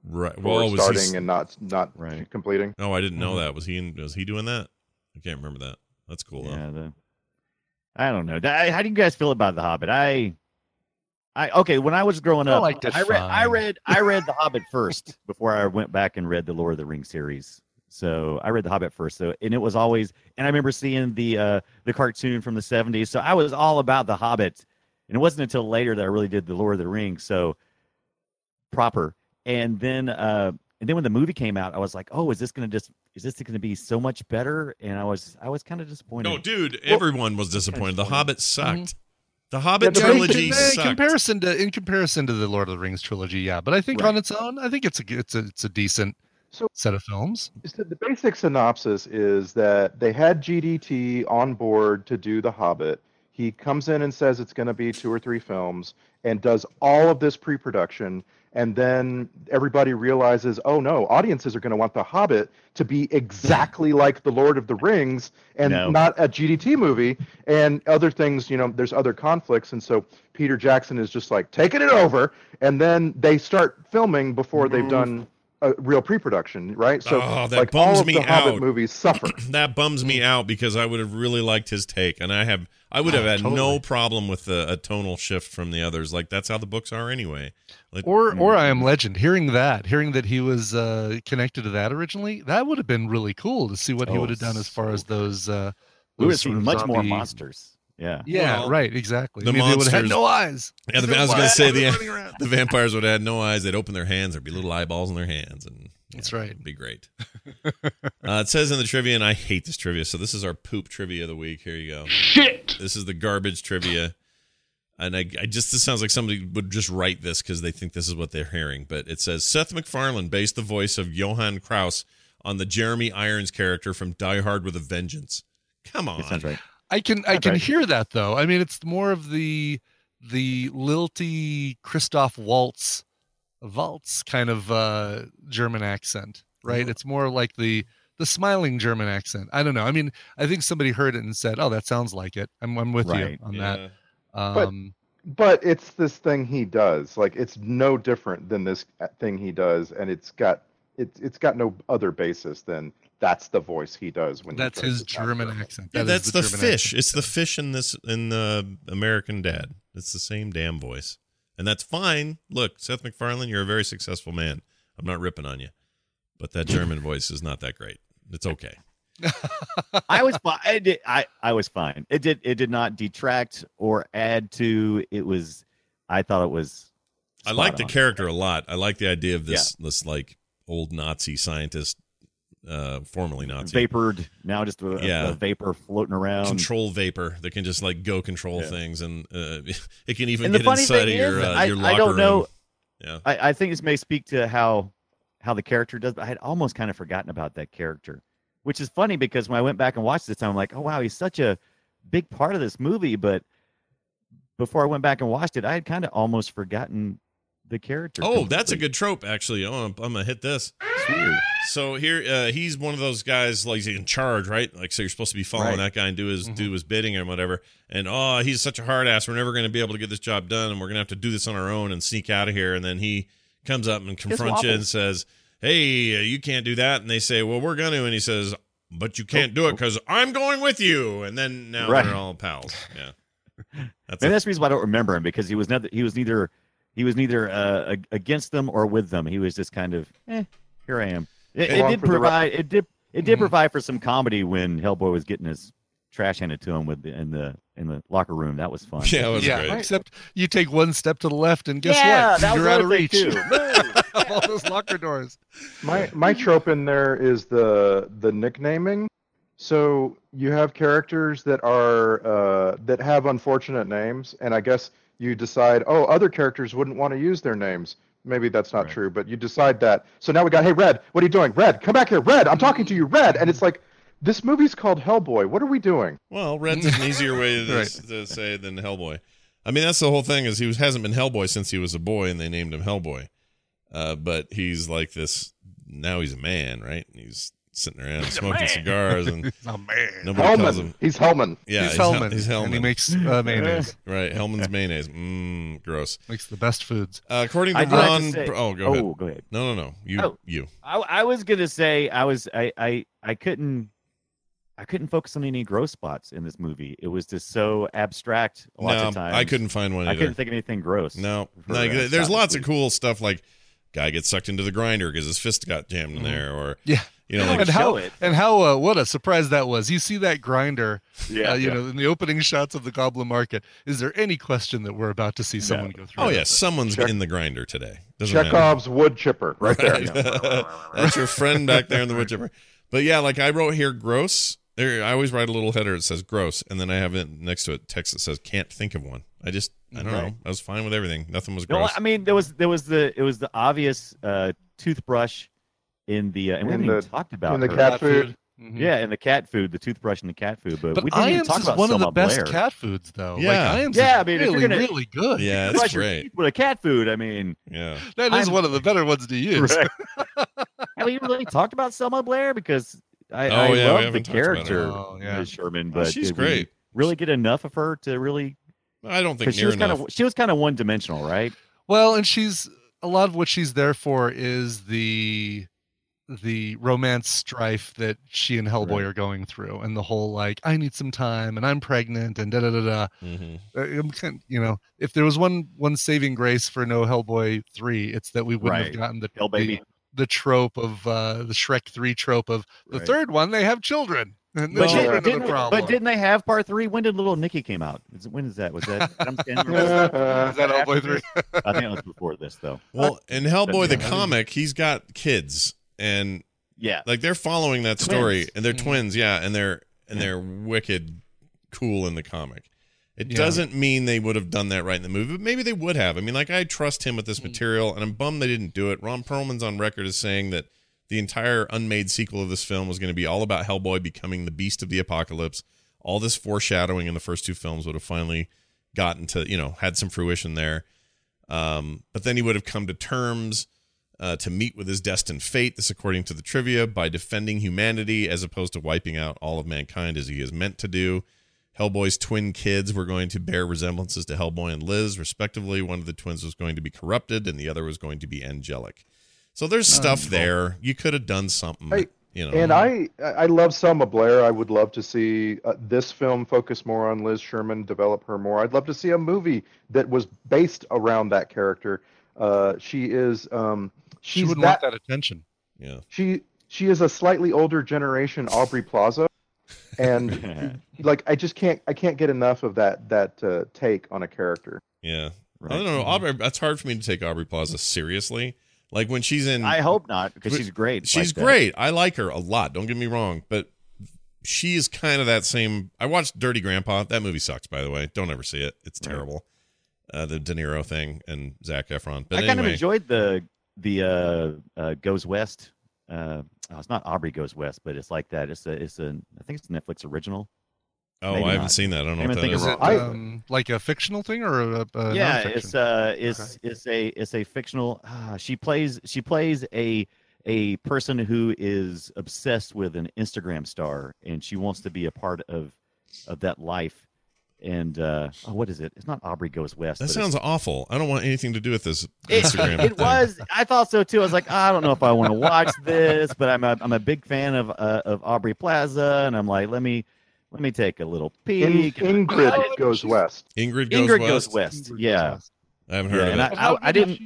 right. For Well, was he starting s- and not not completing. Oh, I didn't know Mhm. that. Was he in, was he doing that? I can't remember that. That's cool. Yeah, though. the, I don't know. How do you guys feel about The Hobbit? I, I okay. When I was growing up, liked it I read, I read, I read The Hobbit first before I went back and read the Lord of the Rings series. So I read The Hobbit first. So and it was always, and I remember seeing the uh the cartoon from the '70s. So I was all about The Hobbit, and it wasn't until later that I really did the Lord of the Rings. So proper. And then uh and then when the movie came out, I was like, oh, is this gonna just is this gonna be so much better? And I was I was kind of disappointed. No, dude, everyone was disappointed. The Hobbit sucked. The Yeah, Hobbit but trilogy in, in sucked. comparison to in comparison to the Lord of the Rings trilogy, yeah. But I think Right. on its own, I think it's a it's a it's a decent set of films. So the basic synopsis is that they had GDT on board to do The Hobbit. He comes in and says it's going to be two or three films and does all of this pre-production and then everybody realizes, "Oh no, audiences are going to want The Hobbit to be exactly like The Lord of the Rings and No. not a GDT movie." And other things, you know, there's other conflicts and so Peter Jackson is just like taking it over and then they start filming before they've mm-hmm. done a real pre-production, right? So oh, that like bums all of me the Hobbit movies suffer. that bums me out because I would have really liked his take, and I have I would have Oh, had no problem with a, a tonal shift from the others. Like that's how the books are anyway. Like, Or or I Am Legend. Hearing that, hearing that he was uh, connected to that originally, that would have been really cool to see what he Oh, would have done as far as those. Uh, we would have those sort seen of much more monsters. Yeah. Yeah, Well, right, exactly. the I mean, they would have had no eyes. Yeah, the, No I was going to say eyes. the the vampires would have had no eyes. They'd open their hands. There'd be little eyeballs in their hands, and That's right. It'd be great. uh, it says in the trivia, and I hate this trivia. So this is our poop trivia of the week. Here you go. Shit. This is the garbage trivia, and I, I just this sounds like somebody would just write this because they think this is what they're hearing. But it says Seth MacFarlane based the voice of Johann Krauss on the Jeremy Irons character from Die Hard with a Vengeance. Come on, That sounds right. I can I can right. hear that though. I mean, it's more of the the lilty Christoph Waltz Waltz kind of uh German accent, right? It's more like the the smiling German accent. I don't know. I mean, I think somebody heard it and said, "Oh, that sounds like it." I'm I'm with Right. you on Yeah. that. But- Um, But it's this thing he does. Like it's no different than this thing he does, and it's got it's it's got no other basis than that's the voice he does when that's tries his German German. accent. Yeah, That is that's the, German fish. accent. It's the fish in this in the American Dad. It's the same damn voice, and that's fine. Look, Seth MacFarlane, you're a very successful man. I'm not ripping on you, but that German voice is not that great. It's okay. I was fine. I, did, I I was fine. It did it did not detract or add to. It was. I thought it was. I like the character a lot. I like the idea of this this like old Nazi scientist, uh, formerly Nazi vapored now, just a, Yeah. a vapor floating around. control vapor that can just like go control Yeah. things, and uh, it can even and get inside of your is, uh, I, your I locker don't room. know. Yeah. I, I think this may speak to how how the character does, but I had almost kind of forgotten about that character, which is funny because when I went back and watched this, I'm like, oh wow, he's such a big part of this movie. But before I went back and watched it, I had kind of almost forgotten the character. Oh, that's a good trope, actually. Oh, I'm, I'm gonna hit this. Weird. So here, uh, he's one of those guys like he's in charge, right? Like, so you're supposed to be following Right. that guy and do his do his bidding and whatever. And oh, he's such a hard ass. We're never going to be able to get this job done, and we're going to have to do this on our own and sneak out of here. And then he comes up and confronts you and says, "Hey, uh, you can't do that." And they say, "Well, we're going to." And he says, "But you can't do it because I'm going with you." And then now Right. they're all pals. Yeah, that's Maybe it. that's the reason why I don't remember him because he was neither he was neither he was neither uh, against them or with them. He was just kind of, eh, here I am. It, it did for the ride. provide it did it did provide for some comedy when Hellboy was getting his trash handed to him with the, in the in the locker room. That was fun. Yeah, it was yeah, great. except you take one step to the left, and guess Yeah, what? that was You're out of the reach too. of all those locker doors. My my trope in there is the the nicknaming. So you have characters that are uh, that have unfortunate names, and I guess you decide, oh, other characters wouldn't want to use their names. Maybe that's not Right. true, but you decide that. So now we got, hey, Red, what are you doing? Red, come back here, Red. I'm talking to you, Red. And it's like, this movie's called Hellboy. What are we doing? Well, Red's an easier way to, Right. to say than Hellboy. I mean, that's the whole thing is he was, hasn't been Hellboy since he was a boy, and they named him Hellboy. Uh, but he's like this now. He's a man, right? And He's sitting around smoking cigars, and Oh man, nobody calls Hellman. him. He's Hellman. Yeah, he's Hel- Hellman. He's Hellman. and he makes uh, mayonnaise. right. Hellmann's mayonnaise. Mmm, gross. makes the best foods. Uh, according to I did have to Ron, say- oh, go oh, ahead. go ahead. No, no, no. You, Oh. you. I, I was gonna say I was I I I couldn't I couldn't focus on any gross spots in this movie. It was just so abstract a lot No, of times. I couldn't find one I couldn't think of anything gross. No, like, there's Scott lots of cool stuff like guy gets sucked into the grinder because his fist got jammed Mm-hmm. in there, or Yeah. you know, like and how it. and how uh, what a surprise that was. You see that grinder, Yeah, uh, you yeah. know, in the opening shots of the Goblin Market. Is there any question that we're about to see someone go through? oh that? yeah, someone's Check- in the grinder today. Doesn't matter. Chekhov's wood chipper, right there. That's your friend back there in the wood chipper. But yeah, like I wrote here, gross. There, I always write a little header that says gross, and then I have it next to it text that says can't think of one. I just, I don't know. I was fine with everything. Nothing was gross. No. I mean there was there was the it was the obvious uh, toothbrush in the uh, and we In haven't the- even talked about in the her. cat food. Mhm. Yeah, and the cat food, the toothbrush and the cat food. But, But we didn't even Iams talk is about one of the best Blair. cat foods, though. Yeah. like, Iams Yeah, I mean, if really, gonna- really good. yeah, it's great. with a cat food. I mean, Yeah. that is I'm- one of the better ones to use. Right. have we really talked about Selma Blair? Because I, Oh, I yeah, love the haven't talked about her. character, Oh, yeah. Ms. Sherman, Oh, but she's did we great. Really get enough of her to really? I don't think Because she was kind of she was kind of one dimensional, right? Well, and she's a lot of what she's there for is the the romance strife that she and Hellboy Right. are going through, and the whole like I need some time, and I'm pregnant, and da da da da. Mhm. Uh, you know, if there was one one saving grace for no Hellboy three, it's that we wouldn't Right. have gotten the Hell the, baby. the trope of uh the Shrek three trope of the Right. third one they have children, and the But, didn't, didn't- but didn't they have part three? When did Little Nicky came out? Is it, when is that? Was that Adam Sandler? is that Hellboy three? I think that was before this, though. Well, in Hellboy the comic, he's got kids, and Yeah, like they're following that story, and they're Mhm. twins, yeah, and they're and Yeah. they're wicked cool in the comic. It Yeah. doesn't mean they would have done that right in the movie, but maybe they would have. I mean, like I trust him with this material, and I'm bummed they didn't do it. Ron Perlman's on record as saying that the entire unmade sequel of this film was going to be all about Hellboy becoming the beast of the apocalypse. All this foreshadowing in the first two films would have finally gotten to, you know, had some fruition there. Um, but then he would have come to terms uh, to meet with his destined fate, this according to the trivia, by defending humanity as opposed to wiping out all of mankind as he is meant to do. Hellboy's twin kids were going to bear resemblances to Hellboy and Liz, respectively. One of the twins was going to be corrupted, and the other was going to be angelic. So there's stuff there. You could have done something, Hey, you know. And I, I love Selma Blair. I would love to see uh, this film focus more on Liz Sherman, develop her more. I'd love to see a movie that was based around that character. Uh, she is, um, She she's wouldn't that, want that attention. yeah. she she is a slightly older generation Aubrey Plaza, and like I just can't I can't get enough of that that uh, take on a character. Yeah. Right. I don't know. Aubrey, that's hard for me to take Aubrey Plaza seriously. Like when she's in I hope not because she's great. She's like that. great. I like her a lot. Don't get me wrong, but she is kind of that same. I watched Dirty Grandpa. That movie sucks, by the way. Don't ever see it. It's terrible. Uh, the De Niro thing and Zac Efron. But I kind of enjoyed the the uh, uh, Goes West. Uh, oh, it's not Aubrey Goes West, but it's like that. It's a it's a I think it's a Netflix original. Oh, Maybe I haven't not. seen that. I don't know what even that think is. it. it um, like a fictional thing or a, a yeah, nonfiction? it's uh, it's it's a it's a fictional. Ah, she plays she plays a a person who is obsessed with an Instagram star, and she wants to be a part of of that life. And uh, oh, what is it? It's not Aubrey Goes West. That sounds awful. I don't want anything to do with this it, Instagram. it thing. was. I thought so too. I was like, I don't know if I want to watch this, but I'm a I'm a big fan of uh, of Aubrey Plaza, and I'm like, let me let me take a little In, peek. Ingrid Oh, goes west. Ingrid goes Ingrid west. goes west. Yeah. I haven't Yeah, heard and of it. I, I, I didn't.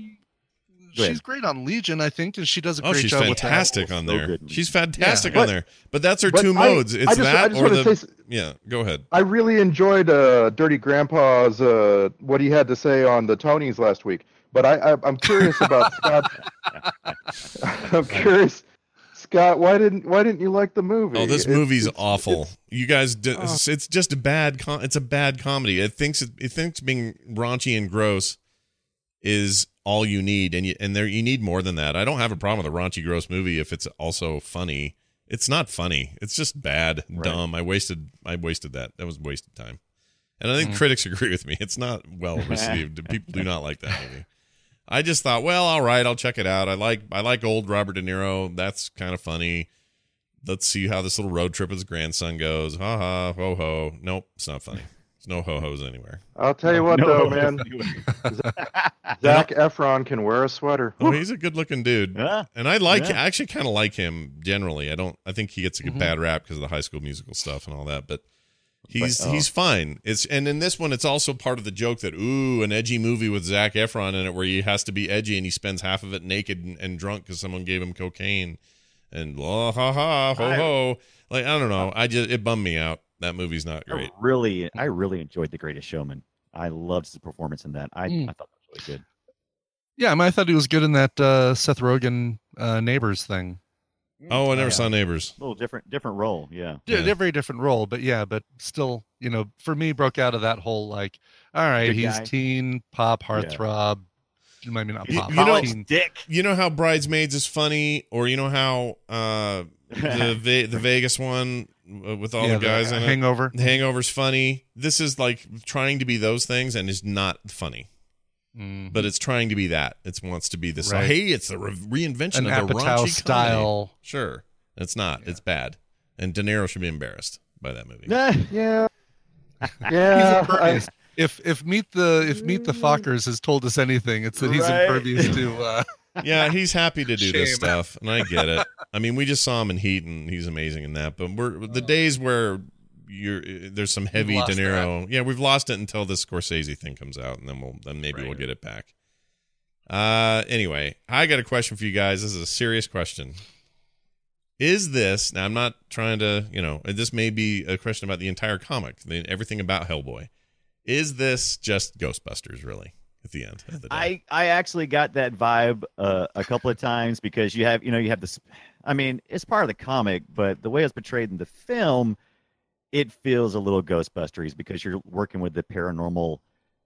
Go. She's great on Legion, I think, and she does a Oh, great she's job with that. fantastic on there. good. She's fantastic Yeah. on there. But that's her But two I- modes. I It's just- I that just or the say yeah. Go ahead. I really enjoyed uh, Dirty Grandpa's uh, what he had to say on the Tonys last week. But I, I I'm curious about Scott. I'm curious, Scott. Why didn't why didn't you like the movie? Oh, this It's- movie's it's- awful. it's- you guys, d- Oh. it's, it's just a bad. Com- it's a bad comedy. It thinks it, it thinks being raunchy and gross is all you need, and you and there you need more than that. I don't have a problem with a raunchy, gross movie if it's also funny. It's not funny. It's just bad, Right. dumb. I wasted. I wasted that. That was wasted time. And I think Mm. critics agree with me. It's not well received. People do not like that movie. I just thought, well, all right, I'll check it out. I like I like old Robert De Niro. That's kind of funny. Let's see how this little road trip with his grandson goes. Ha ha, ho ho. Nope, it's not funny. There's no ho hos anywhere. I'll tell you what, No, though, it's man. Zac Efron can wear a sweater. Oh, he's a good looking dude, Yeah. and I like. Yeah. I actually kind of like him generally. I don't. I think he gets a Mm-hmm. bad rap because of the High School Musical stuff and all that, but. He's But, oh. he's fine. It's and in this one, it's also part of the joke that ooh, an edgy movie with Zac Efron in it where he has to be edgy and he spends half of it naked and, and drunk because someone gave him cocaine, and oh, ha ha ho ho. Like I don't know, I just it bummed me out. That movie's not great. I really, I really enjoyed The Greatest Showman. I loved his performance in that. I, Mm. I thought that was really good. Yeah, I, mean, I thought he was good in that uh, Seth Rogen uh, Neighbors thing. Oh, I never Yeah. saw Neighbors. A little different, different role. Yeah. Yeah, Yeah. they're very different role, but yeah, but still, you know, for me, broke out of that whole like, all right, Good he's guy. teen pop heartthrob. I mean, not He's pop. you know- teen. dick. You know how Bridesmaids is funny, or you know how uh, the Ve- the Vegas one uh, with all Yeah, the guys in it. Hangover. The Hangover's funny. This is like trying to be those things and is not funny. Mm. But it's trying to be that. It wants to be this. Right. Hey, it's the re- reinvention An of the Apatow raunchy comedy. style. Sure, it's not. It's bad. And De Niro should be embarrassed by that movie. Yeah, Yeah, He's yeah. I, impervious. if if meet the if meet the Fockers has told us anything, it's that he's Right. impervious to. Uh, yeah, he's happy to do this stuff, and I get it. I mean, we just saw him in Heat, and he's amazing in that. But we're the days where you're there's some heavy De lost Niro. Yeah, we've lost it until this Scorsese thing comes out, and then we'll then maybe we'll get it back. Uh, anyway, I got a question for you guys. This is a serious question. Is this now? I'm not trying to, you know, this may be a question about the entire comic, the, everything about Hellboy. Is this just Ghostbusters, really? At the end of the day, I, I actually got that vibe uh, a couple of times because you have, you know, you have this. I mean, it's part of the comic, but the way it's portrayed in the film, it feels a little Ghostbusters because you're working with the paranormal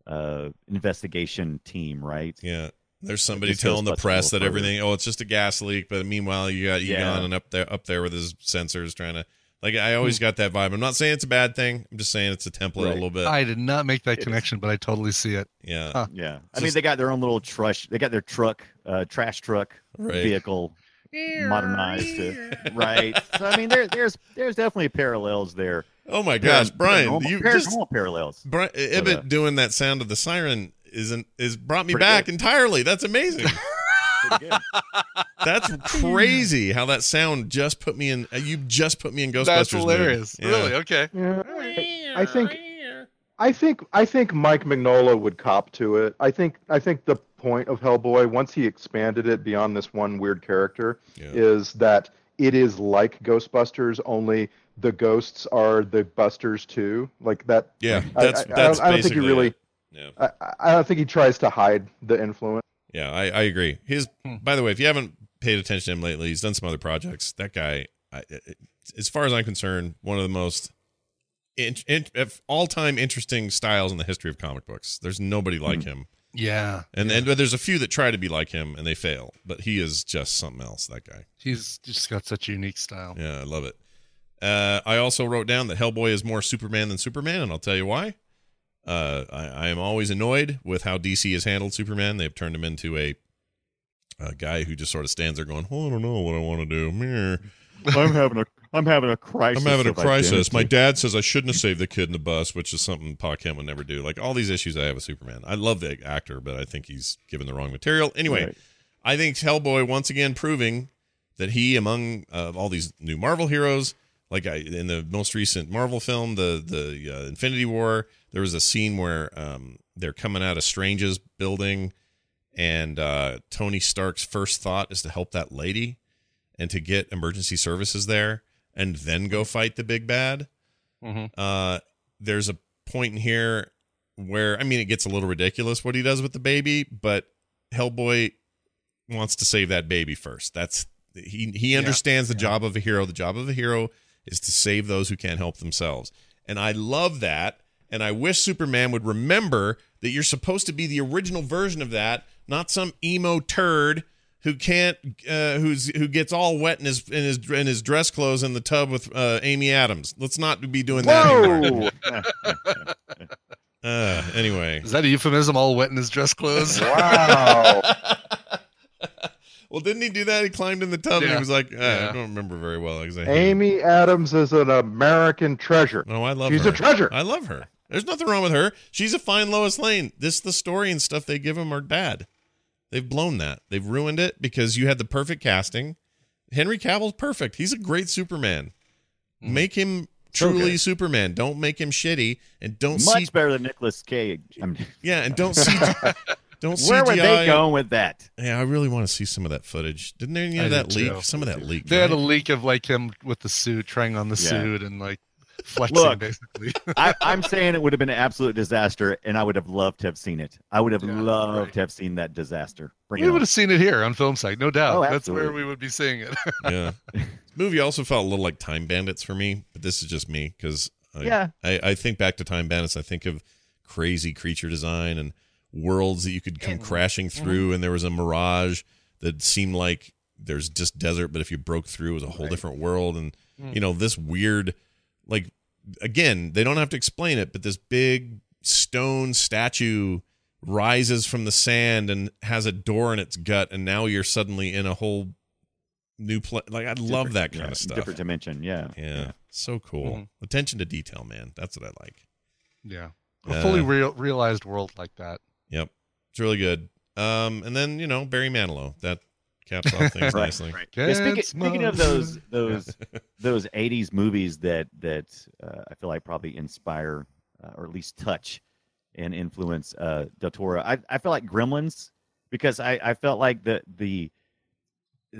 uh, investigation team, right? Yeah. There's somebody telling the press that everything, oh, it's just a gas leak, but meanwhile you got Egon Yeah. and up there up there with his sensors trying to like I always got that vibe. I'm not saying it's a bad thing. I'm just saying it's a template a little bit. I did not make that It is. connection, but I totally see it. yeah. Huh. Yeah, I Just- mean, they got their own little trush. They got their truck, uh, trash truck Right. vehicle modernized to right. So I mean, there, there's there's definitely parallels there. Oh my gosh, Paran- Brian, paranormal- you just paranormal parallels. Brian, Ibbott uh, doing that sound of the siren isn't is brought me back good. entirely. That's amazing. That's crazy how that sound just put me in. uh, You just put me in Ghostbusters. That's hilarious. Yeah. Really? Okay. yeah. I think I think I think Mike Mignola would cop to it. I think I think the point of Hellboy, once he expanded it beyond this one weird character, Yeah. is that it is like Ghostbusters, only the ghosts are the busters too. Like that. Yeah, that's I, I, that's don't, I don't think he really. Yeah. I, I don't think he tries to hide the influence. Yeah, I, I agree. His, Hmm. by the way, if you haven't paid attention to him lately, he's done some other projects. That guy, I, it- as far as I'm concerned, one of the most in, in, all time interesting styles in the history of comic books. There's nobody like him, Yeah. and and there's a few that try to be like him and they fail, but he is just something else. That guy. He's just got such a unique style. Yeah, I love it. Uh, I also wrote down that Hellboy is more Superman than Superman, and I'll tell you why. Uh, I, I am always annoyed with how DC has handled Superman. They've turned him into a, a guy who just sort of stands there going, "Oh, I don't know what I want to do." Meh. I'm having a I'm having a crisis. I'm having a crisis. My dad says I shouldn't have saved the kid in the bus, which is something Pa Kent would never do. Like all these issues I have with Superman. I love the actor, but I think he's given the wrong material. Anyway, Right. I think Hellboy once again proving that he, among uh, all these new Marvel heroes, like I, in the most recent Marvel film, the the uh, Infinity War, there was a scene where um, they're coming out of Strange's building, and uh, Tony Stark's first thought is to help that lady and to get emergency services there, and then go fight the big bad. Mhm. Uh, there's a point in here where I mean it gets a little ridiculous what he does with the baby, but Hellboy wants to save that baby first. That's he he understands the job of a hero. The job of a hero is to save those who can't help themselves. And I love that. And I wish Superman would remember that you're supposed to be the original version of that, not some emo turd who can't uh, who's who gets all wet in his in his in his dress clothes in the tub with uh, Amy Adams. Let's not be doing that anymore. Uh, anyway, Is that a euphemism? All wet in his dress clothes. Wow. well, didn't he do that? He climbed in the tub and he was like, uh, I don't remember very well. I hate him. Amy Adams is an American treasure. No, I love She's her. a treasure. I love her. There's nothing wrong with her. She's a fine Lois Lane. This the story and stuff they give him are bad. They've blown that. They've ruined it because you had the perfect casting. Henry Cavill's perfect. He's a great Superman. Mm. Make him truly Superman. Don't make him shitty and don't much see better than Nicolas Cage. I mean, Yeah, and don't see don't Where CGI. were they going with that? Yeah, I really want to see some of that footage. Didn't they have I that leak? too. Some of that leak. They had a leak of like him with the suit, trying on the Yeah. suit and like flexing Look, basically. I, I'm saying it would have been an absolute disaster, and I would have loved to have seen it. I would have loved to have seen that disaster. Bring we would on. have seen it here on Film Sack, no doubt. Oh, That's where we would be seeing it. yeah. This movie also felt a little like Time Bandits for me, but this is just me because I, Yeah. I, I think back to Time Bandits. I think of crazy creature design and worlds that you could come crashing through, and there was a mirage that seemed like there's just desert, but if you broke through, it was a whole different world. And Mm. you know this weird, like again, they don't have to explain it, but this big stone statue rises from the sand and has a door in its gut, and now you're suddenly in a whole new place. Like I love Different- that kind yeah, of stuff. Different dimension, yeah. Yeah, so cool. Mhm. Attention to detail, man. That's what I like. yeah. A Uh, fully real, realized world like that. Yep, it's really good. Um, and then you know Barry Manilow that caps off things Right, nicely. right. Yeah, speaking, speaking of those those those '80s movies that that uh, I feel like probably inspire uh, or at least touch and influence uh, Del Toro, I I feel like Gremlins because I I felt like the the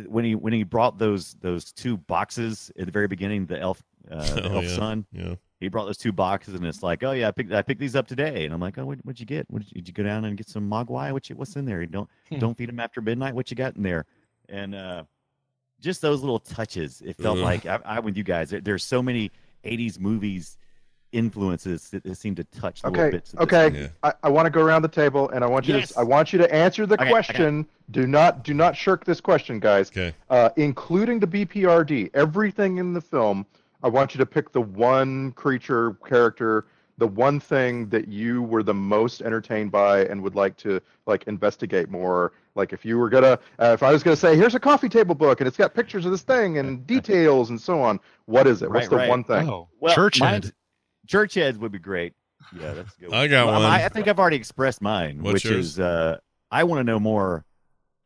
when he when he brought those those two boxes at the very beginning, the elf uh, the Oh, elf yeah, son. yeah. He brought those two boxes, and it's like, oh yeah, I picked I picked these up today, and I'm like, oh, what, what'd you get? What, did you go down and get some mogwai? What you, what's in there? You don't Hmm. don't feed them after midnight. What you got in there? And uh, just those little touches. It felt Ugh. like I, I'm with you guys. There, there's so many '80s movies influences that, that seem to touch the little Okay, bits. of okay. movie. I, I want to go around the table, and I want you Yes. to I want you to answer the Okay, okay. question. Do not do not shirk this question, guys. Okay. Uh, including the BPRD, everything in the film. I want you to pick the one creature character, the one thing that you were the most entertained by and would like to like investigate more. Like if you were gonna, uh, if I was gonna say, here's a coffee table book and it's got pictures of this thing and details and so on. What is it? What's the right. one thing? Oh, Well, Church mine's- Head. Church heads would be great. Yeah, that's good. I got Well, one. I, I think I've already expressed mine, What's which yours? is uh, I want to know more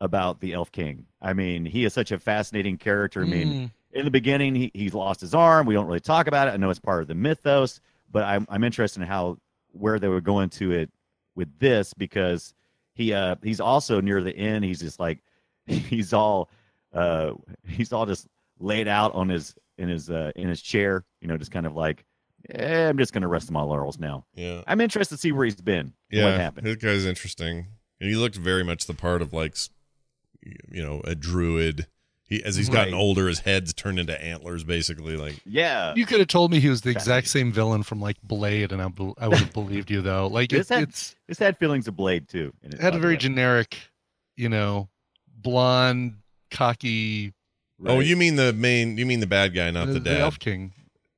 about the Elf King. I mean, he is such a fascinating character. I mean, Mm. in the beginning, he, he's lost his arm. We don't really talk about it. I know it's part of the mythos, but I'm I'm interested in how where they were going to it with this because he uh he's also near the end. He's just like he's all uh he's all just laid out on his in his uh in his chair. You know, just kind of like. Eh, I'm just gonna rest my laurels now. Yeah. I'm interested to see where he's been. Yeah, what happened? This guy's interesting, and he looked very much the part of like, you know, a druid. He as he's gotten Right. older, his head's turned into antlers, basically. Like, Yeah, You could have told me he was the exact same villain from like Blade, and I, bel- I would have believed you though. Like This it, had- it's this had feelings of Blade too. in it, it had a very way. generic, you know, blonde, cocky. oh, you mean the main? You mean the bad guy, not the, dad? Elf King.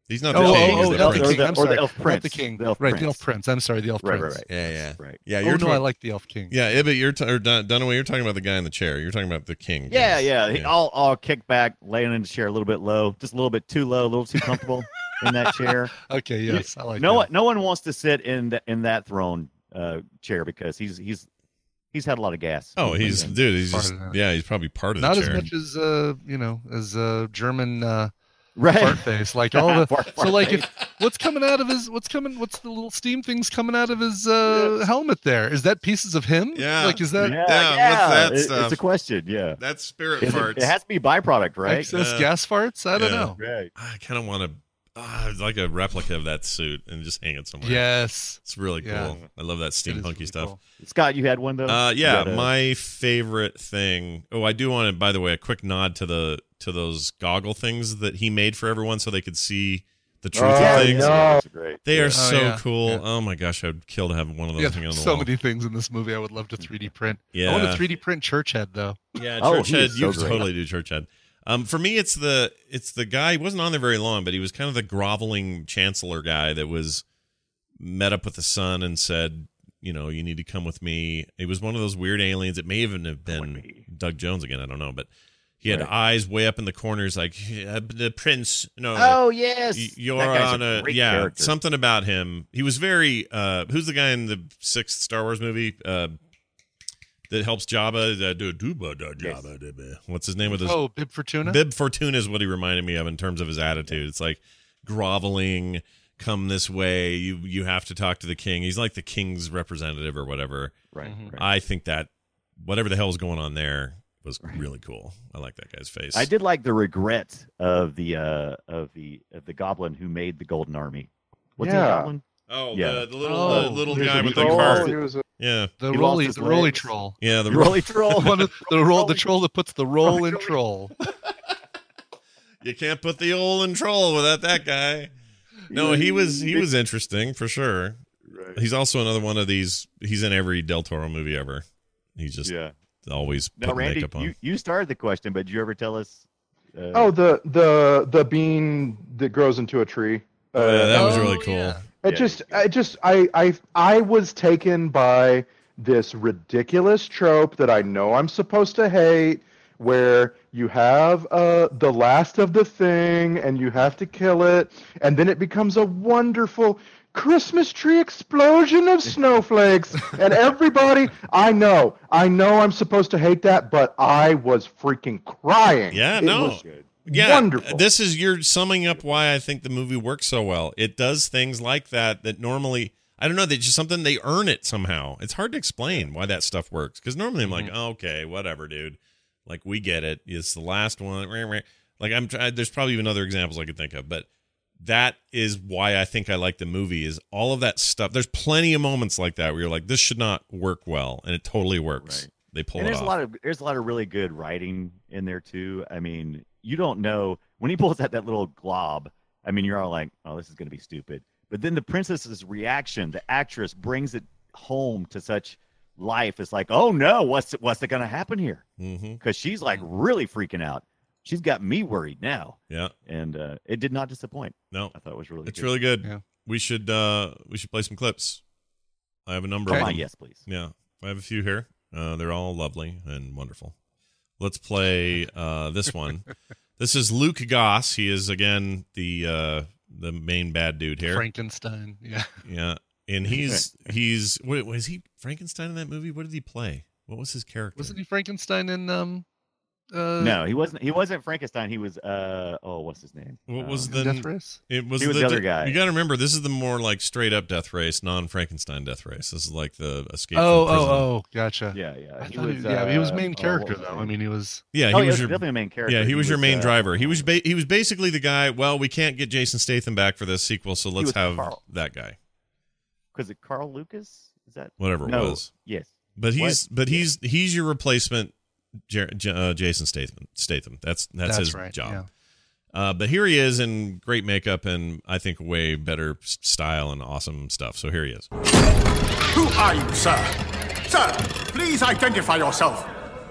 He's not oh, the oh, king. he's oh, the not prince. king. I'm or the sorry. elf Not prince. the king. The elf right, the prince. elf prince. I'm sorry, the elf Right, right, prince. right. Yeah, yeah, Right. Yeah, oh you're no, talk- I like the elf king. Yeah, yeah, but you're t- or Dun- Dunaway, you're talking about the guy in the chair. You're talking about the king. Yeah, James. yeah. He, all all kicked back, laying in the chair a little bit low, just a little bit too low, a little too comfortable in that chair. Okay, You- yes, I like no that. one, no one wants to sit in the, in that throne uh, chair because he's he's he's had a lot of gas. Oh, he's dude. He's just yeah. He's probably part of Not the as much as uh, you know, as uh German uh Right. fart face. Like all the Fart- so like if what's coming out of his what's coming what's the little steam things coming out of his uh helmet there? Is that pieces of him? Yeah. Like is that yeah, Yeah, yeah. what's that It- stuff? It's a question. Yeah, That's spirit Is it, farts. it has to be byproduct, right? excess Uh, gas farts? I don't yeah. know. Right. I kind of want to, uh, like a replica of that suit and just hang it somewhere. Yes. it's really cool. Yeah. I love that It is steampunky really stuff. cool. Scott, you had one though. Uh, yeah, a- my favorite thing. Oh, I do want to. By the way, a quick nod to the to those goggle things that he made for everyone, so they could see the truth Oh, of things. yeah. That's great. They are Yeah. so yeah. cool. Yeah. Oh my gosh, I'd kill to have one of those Yeah, hanging on the so wall. many things in this movie I would love to 3D print. Yeah. I Yeah. want to 3D print Churchhead though. Yeah, Oh, Church he Head. is You so could totally do Church Head. Um, for me, it's the it's the guy. He wasn't on there very long, but he was kind of the groveling chancellor guy that was met up with the son and said, you know, you need to come with me. It was one of those weird aliens. It may even have been Doug Jones again. I don't know, but he had Right. eyes way up in the corners, like "Uh, the prince. No, Oh yes, you're on a, great yeah character. something about him. He was very. uh Who's the guy in the sixth Star Wars movie? Uh that helps Jabba uh, do do ba da Yes. Jabba. da. What's his name with his Oh, Bib Fortuna? Bib Fortuna is what he reminded me of in terms of his attitude. It's like groveling, come this way. You you have to talk to the king. He's like the king's representative or whatever. Right. Mhm. right. I think that whatever the hell is going on there was really cool. I like that guy's face. I did like the regret of the uh of the of the goblin who made the Golden Army. What's Yeah. the goblin? Oh, Yeah. the, the little Oh, the little guy a with the troll, cart. a- Yeah, The He lost roly the roly troll. yeah. The The Rolly Troll. One of the roll the troll that puts the roll in troll. you can't put the old in troll without that guy. No, he was he was interesting for sure. Right. He's also another one of these. He's in every Del Toro movie ever. He's just Yeah. Always Now, putting Randy, makeup on. you, you started the question, but did you ever tell us? Uh, Oh, the the the bean that grows into a tree. Oh, yeah, that was Oh, really cool. yeah. It Yeah, just, I just, I, I, I was taken by this ridiculous trope that I know I'm supposed to hate, where you have uh, the last of the thing and you have to kill it, and then it becomes a wonderful Christmas tree explosion of snowflakes, and everybody, I know, I know I'm supposed to hate that, but I was freaking crying. Yeah, It no. was yeah, wonderful. This is you're summing up why I think the movie works so well. It does things like that that normally I don't know. They just something they earn it somehow. It's hard to explain why that stuff works because normally I'm like, Mm-hmm. oh, okay, whatever, dude. Like we get it. It's the last one. Like I'm. try- There's probably even other examples I could think of, but that is why I think I like the movie. Is all of that stuff. There's plenty of moments like that where you're like, this should not work well, and it totally works. Right. They pull and it there's off. a lot of there's a lot of really good writing in there too. I mean, you don't know when he pulls out that little glob. I mean, you're all like, "Oh, this is going to be stupid." But then the princess's reaction, the actress brings it home to such life. It's like, "Oh no, what's what's it going to happen here?" hmm Because she's like really freaking out. She's got me worried now, Yeah. and uh, it did not disappoint. No. I thought it was really. Good. It's good. really good. Yeah. We should uh we should play some clips. I have a number Come of them. yes, please. Yeah. I have a few here. Uh they're all lovely and wonderful. Let's play uh this one. this is Luke Goss. He is again the uh the main bad dude here. Frankenstein. Yeah. Yeah. And he's he's what was he Frankenstein in that movie? What did he play? What was his character? Wasn't he Frankenstein in um uh no, he wasn't. He wasn't Frankenstein. He was. Uh, oh, what's his name? What was Um, the Death Race? It was, He was the, the other guy. You got to remember, this is the more like straight up death race, non Frankenstein death race. This is like the escape. Oh, from oh, prison. oh, gotcha. Yeah, yeah. I He thought he was, yeah, he was uh, main oh, character what was though. I mean, he was Yeah, he Oh, was yeah, your definitely a main character. Yeah, he, He was, your main uh, driver. He was ba- he was basically the guy. Well, we can't get Jason Statham back for this sequel, so let's have Carl. that guy. Was it Carl Lucas? Is that Whatever it was. Yes. But What? he's but he's he's your replacement, Jer- J- uh, Jason Statham. Statham. That's that's, That's his right, job. yeah. Uh, but here he is in great makeup and I think way better style and awesome stuff. So here he is. Who are you, sir? Sir, please identify yourself.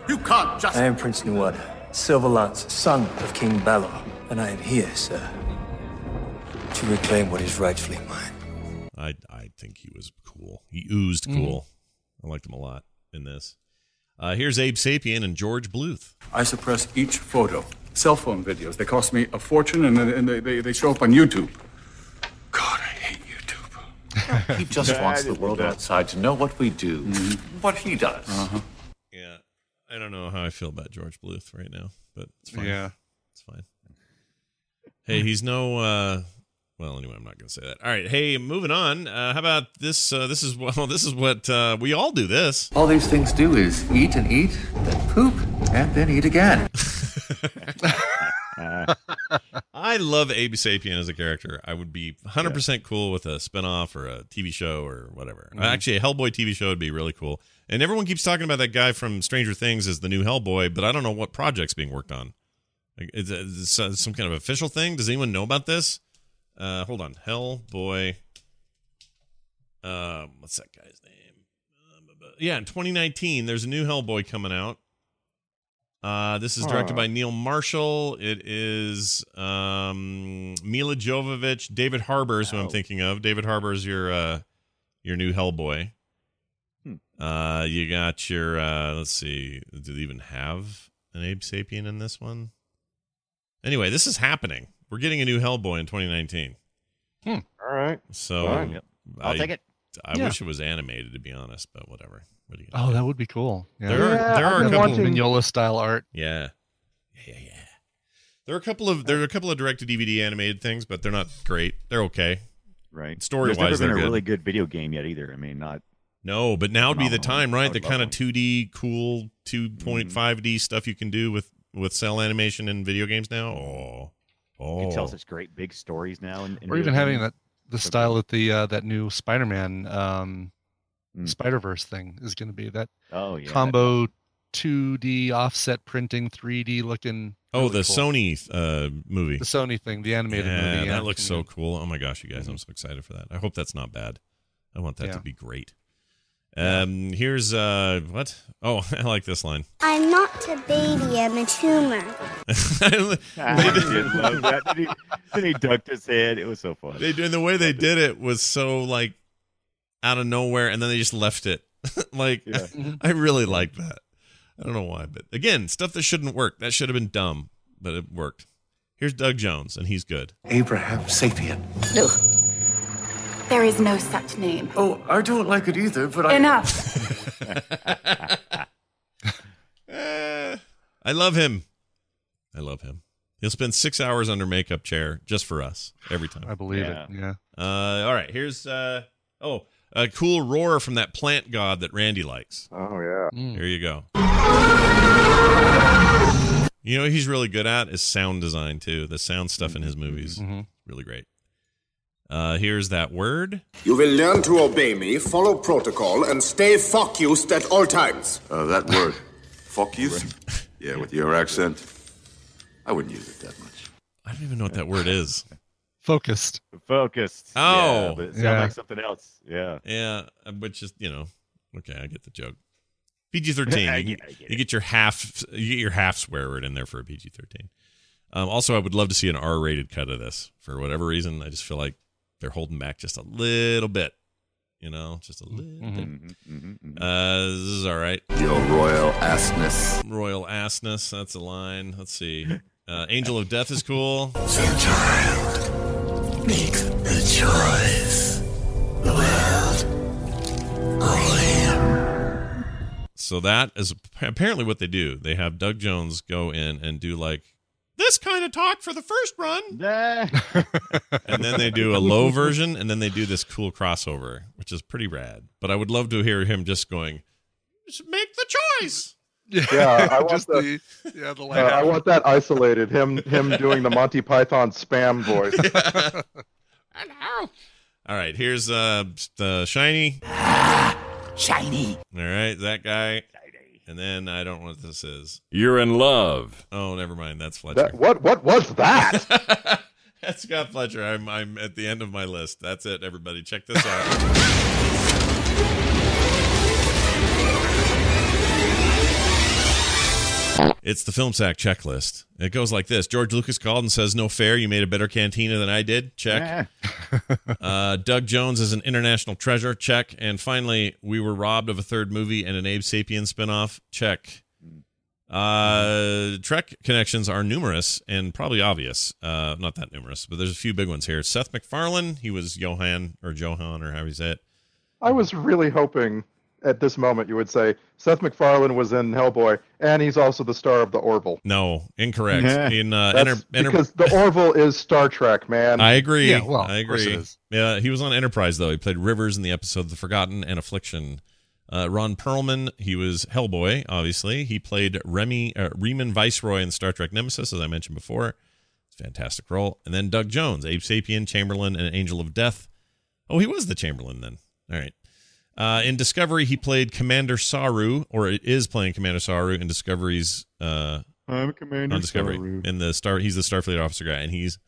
You can't just. I am Prince Nuada, Silver Lance, son of King Balor, and I am here, sir, to reclaim what is rightfully mine. I I think he was cool. He oozed cool. I liked him a lot in this. Uh, here's Abe Sapien and George Bluth. I suppress each photo. Cell phone videos. They cost me a fortune and, and they, they, they show up on YouTube. God, I hate YouTube. He just wants the world outside to know what we do, what he does. Uh-huh. Yeah, I don't know how I feel about George Bluth right now, but it's fine. Yeah. it's fine. Hey, he's no. uh Well, anyway, I'm not going to say that. All right, hey, moving on. Uh, how about this? Uh, this is well, this is what uh, we all do. This. All these things do is eat and eat, then poop, and then eat again. I love Abe Sapien as a character. I would be 100% cool with a spinoff or a TV show or whatever. Mhm. Actually, a Hellboy TV show would be really cool. And everyone keeps talking about that guy from Stranger Things as the new Hellboy, but I don't know what project's being worked on. Like, is it is it some kind of official thing? Does anyone know about this? Uh, hold on. Hellboy. Um, what's that guy's name? Uh, yeah, in 2019, there's a new Hellboy coming out. Uh, this is directed by Neil Marshall. It is um, Milla Jovovich, David Harbour is who I'm thinking of. David Harbour is your uh, your new Hellboy. Uh, you got your uh, let's see, do they even have an Abe Sapien in this one? Anyway, this is happening. We're getting a new Hellboy in 2019. Hmm. All right. So Fine. Yep. I'll I- take it. I Yeah. wish it was animated, to be honest, but whatever. What are you Oh, that would be cool. Yeah. There are- there I've are a couple- watching- Mignola style art. Yeah. Yeah, yeah, yeah. There are a couple of there are a couple of direct to DVD animated things, but they're not great. They're okay. Right. Story There's never wise, been they're a good. really good video game yet either. I mean, not. No, but now would be the time, right? The kind of 2D cool 2.5D stuff you can do with with cell animation in video games now. Oh. You Oh. can tell such great big stories now. In, in Or even video having that the style that the uh, that new Spider-Man um, Mm. Spider Verse thing is going to be that Oh, yeah. combo 2D offset printing 3D looking. Oh, really the cool. Sony uh, movie. the Sony thing, the animated yeah, movie. Yeah, that looks so cool. Oh my gosh, you guys, I'm so excited for that. I hope that's not bad. I want that Yeah. to be great. Um, here's uh, what? Oh, I like this line. I'm not a baby, I'm a tumor. I did love that. Then he, then he ducked his head. It was so fun. They and the way they did it was so like out of nowhere, and then they just left it. like I really like that. I don't know why, but again, stuff that shouldn't work. That should have been dumb, but it worked. Here's Doug Jones, and he's good. Abraham Sapien. No. There is no such name. Oh, I don't like it either, but I. Enough. I love him. I love him. He'll spend six hours under makeup chair just for us every time. I believe it. Yeah. Uh, all right. Here's uh oh a cool roar from that plant god that Randy likes. Oh yeah. Here you go. You know what he's really good at is sound design too. The sound stuff in his movies, really great. Uh, here's that word. You will learn to obey me, follow protocol, and stay focused at all times. Uh, that word, focused? you? Yeah, with your accent, I wouldn't use it that much. I don't even know what that word is. Focused. Focused. Oh, Yeah, but it sounds yeah. like something else. Yeah. Yeah, uh, but just you know, okay, I get the joke. PG thirteen. I You, get- get- I get you get your half. You get your half swear word in there for a PG thirteen. Um, also, I would love to see an R rated cut of this. For whatever reason, I just feel like they're holding back just a little bit. You know, just a little bit. Uh, this is all right. Your royal assness. Royal assness. That's a line. Let's see. Uh, Angel of Death is cool. Make the choice. The world So that is apparently what they do. They have Doug Jones go in and do like this kind of talk for the first run. and then they do a low version and then they do this cool crossover, which is pretty rad. But I would love to hear him just going, just make the choice. Yeah, I want Just the, the yeah the uh. I want that isolated. Him him doing the Monty Python spam voice. All right, here's uh the shiny. Shiny. All right, that guy. And then I don't know what this is. You're in love. Oh, never mind. That's Fletcher. That, what what was that? That's Scott Fletcher. I'm I'm at the end of my list. That's it, everybody. Check this out. It's the film sack checklist. It goes like this: George Lucas called and says, "No fair. You made a better cantina than I did." Check. uh, Doug Jones is an international treasure. Check. And finally, we were robbed of a third movie and an Abe Sapien spinoff. Check. Uh, Trek connections are numerous and probably obvious. Uh, not that numerous, but there's a few big ones here. Seth MacFarlane, he was Johan or Johan or how you say it. I was really hoping at this moment you would say Seth MacFarlane was in Hellboy, and he's also the star of the Orville. No, incorrect. In uh, That's Enter- Enter- because the Orville is Star Trek, man. I agree. Yeah, well, I agree. Yeah, he was on Enterprise though. He played Rivers in the episode "The Forgotten and Affliction." Uh, Ron Perlman, he was Hellboy. Obviously, he played Remy uh, Reman Viceroy in Star Trek Nemesis, as I mentioned before. Fantastic role. And then Doug Jones, Abe Sapien, Chamberlain, and Angel of Death. Oh, he was the Chamberlain then. All right. Uh, in Discovery, he played Commander Saru, or is playing Commander Saru in Discovery's. Uh, I'm Commander on Discovery. Saru. In the star, he's the Starfleet officer guy, and he's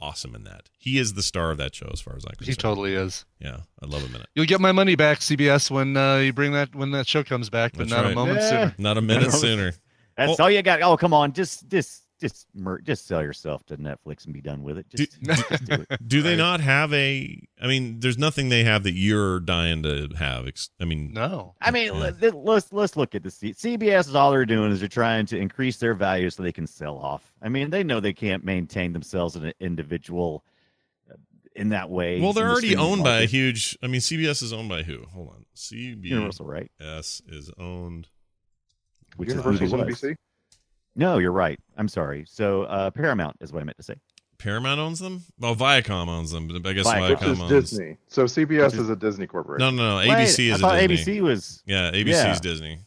awesome in that. He is the star of that show, as far as I'm concerned. He totally is. Yeah, I love him in it. You'll get my money back, CBS, when uh, you bring that when that show comes back, but That's not right. a moment Yeah. sooner. Not a minute sooner. That's all you got. Oh, come on, just just just mer- just sell yourself to Netflix and be done with it. Just, just do it. Do they not have a? I mean, there's nothing they have that you're dying to have. I mean, no. I mean, let- let's let's look at the C- CBS is all they're doing is they're trying to increase their value so they can sell off. I mean, they know they can't maintain themselves as an individual uh, in that way. Well, they're in the already streaming owned by a huge. I mean, CBS is owned by who? Hold on, CBS Universal, right? is owned. Which Universal is Universal's who it. NBC? No, you're right. I'm sorry. So uh, Paramount is what I meant to say. Paramount owns them. Well, Viacom owns them, but I guess Viacom. Which is owns. Disney. So CBS is- is a Disney corporation. No, no, no. Wait, ABC I is thought a Disney. I thought ABC was- Yeah, ABC Yeah. is Disney.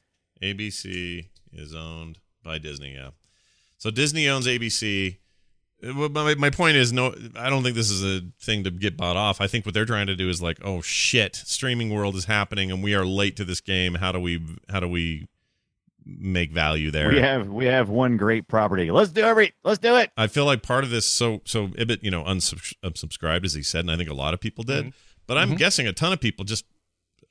ABC is owned by Disney. Yeah. So Disney owns ABC. Uh, My, my point is, no, I don't think this is a thing to get bought off. I think what they're trying to do is like, oh shit, streaming world is happening, and we are late to this game. How do we, how do we make value there? We have we have one great property. Let's do every. Let's do it. I feel like part of this, so so Ibbott, you know, unsubs- unsubscribed as he said, and I think a lot of people did. Mm-hmm. But I'm Mhm. guessing a ton of people just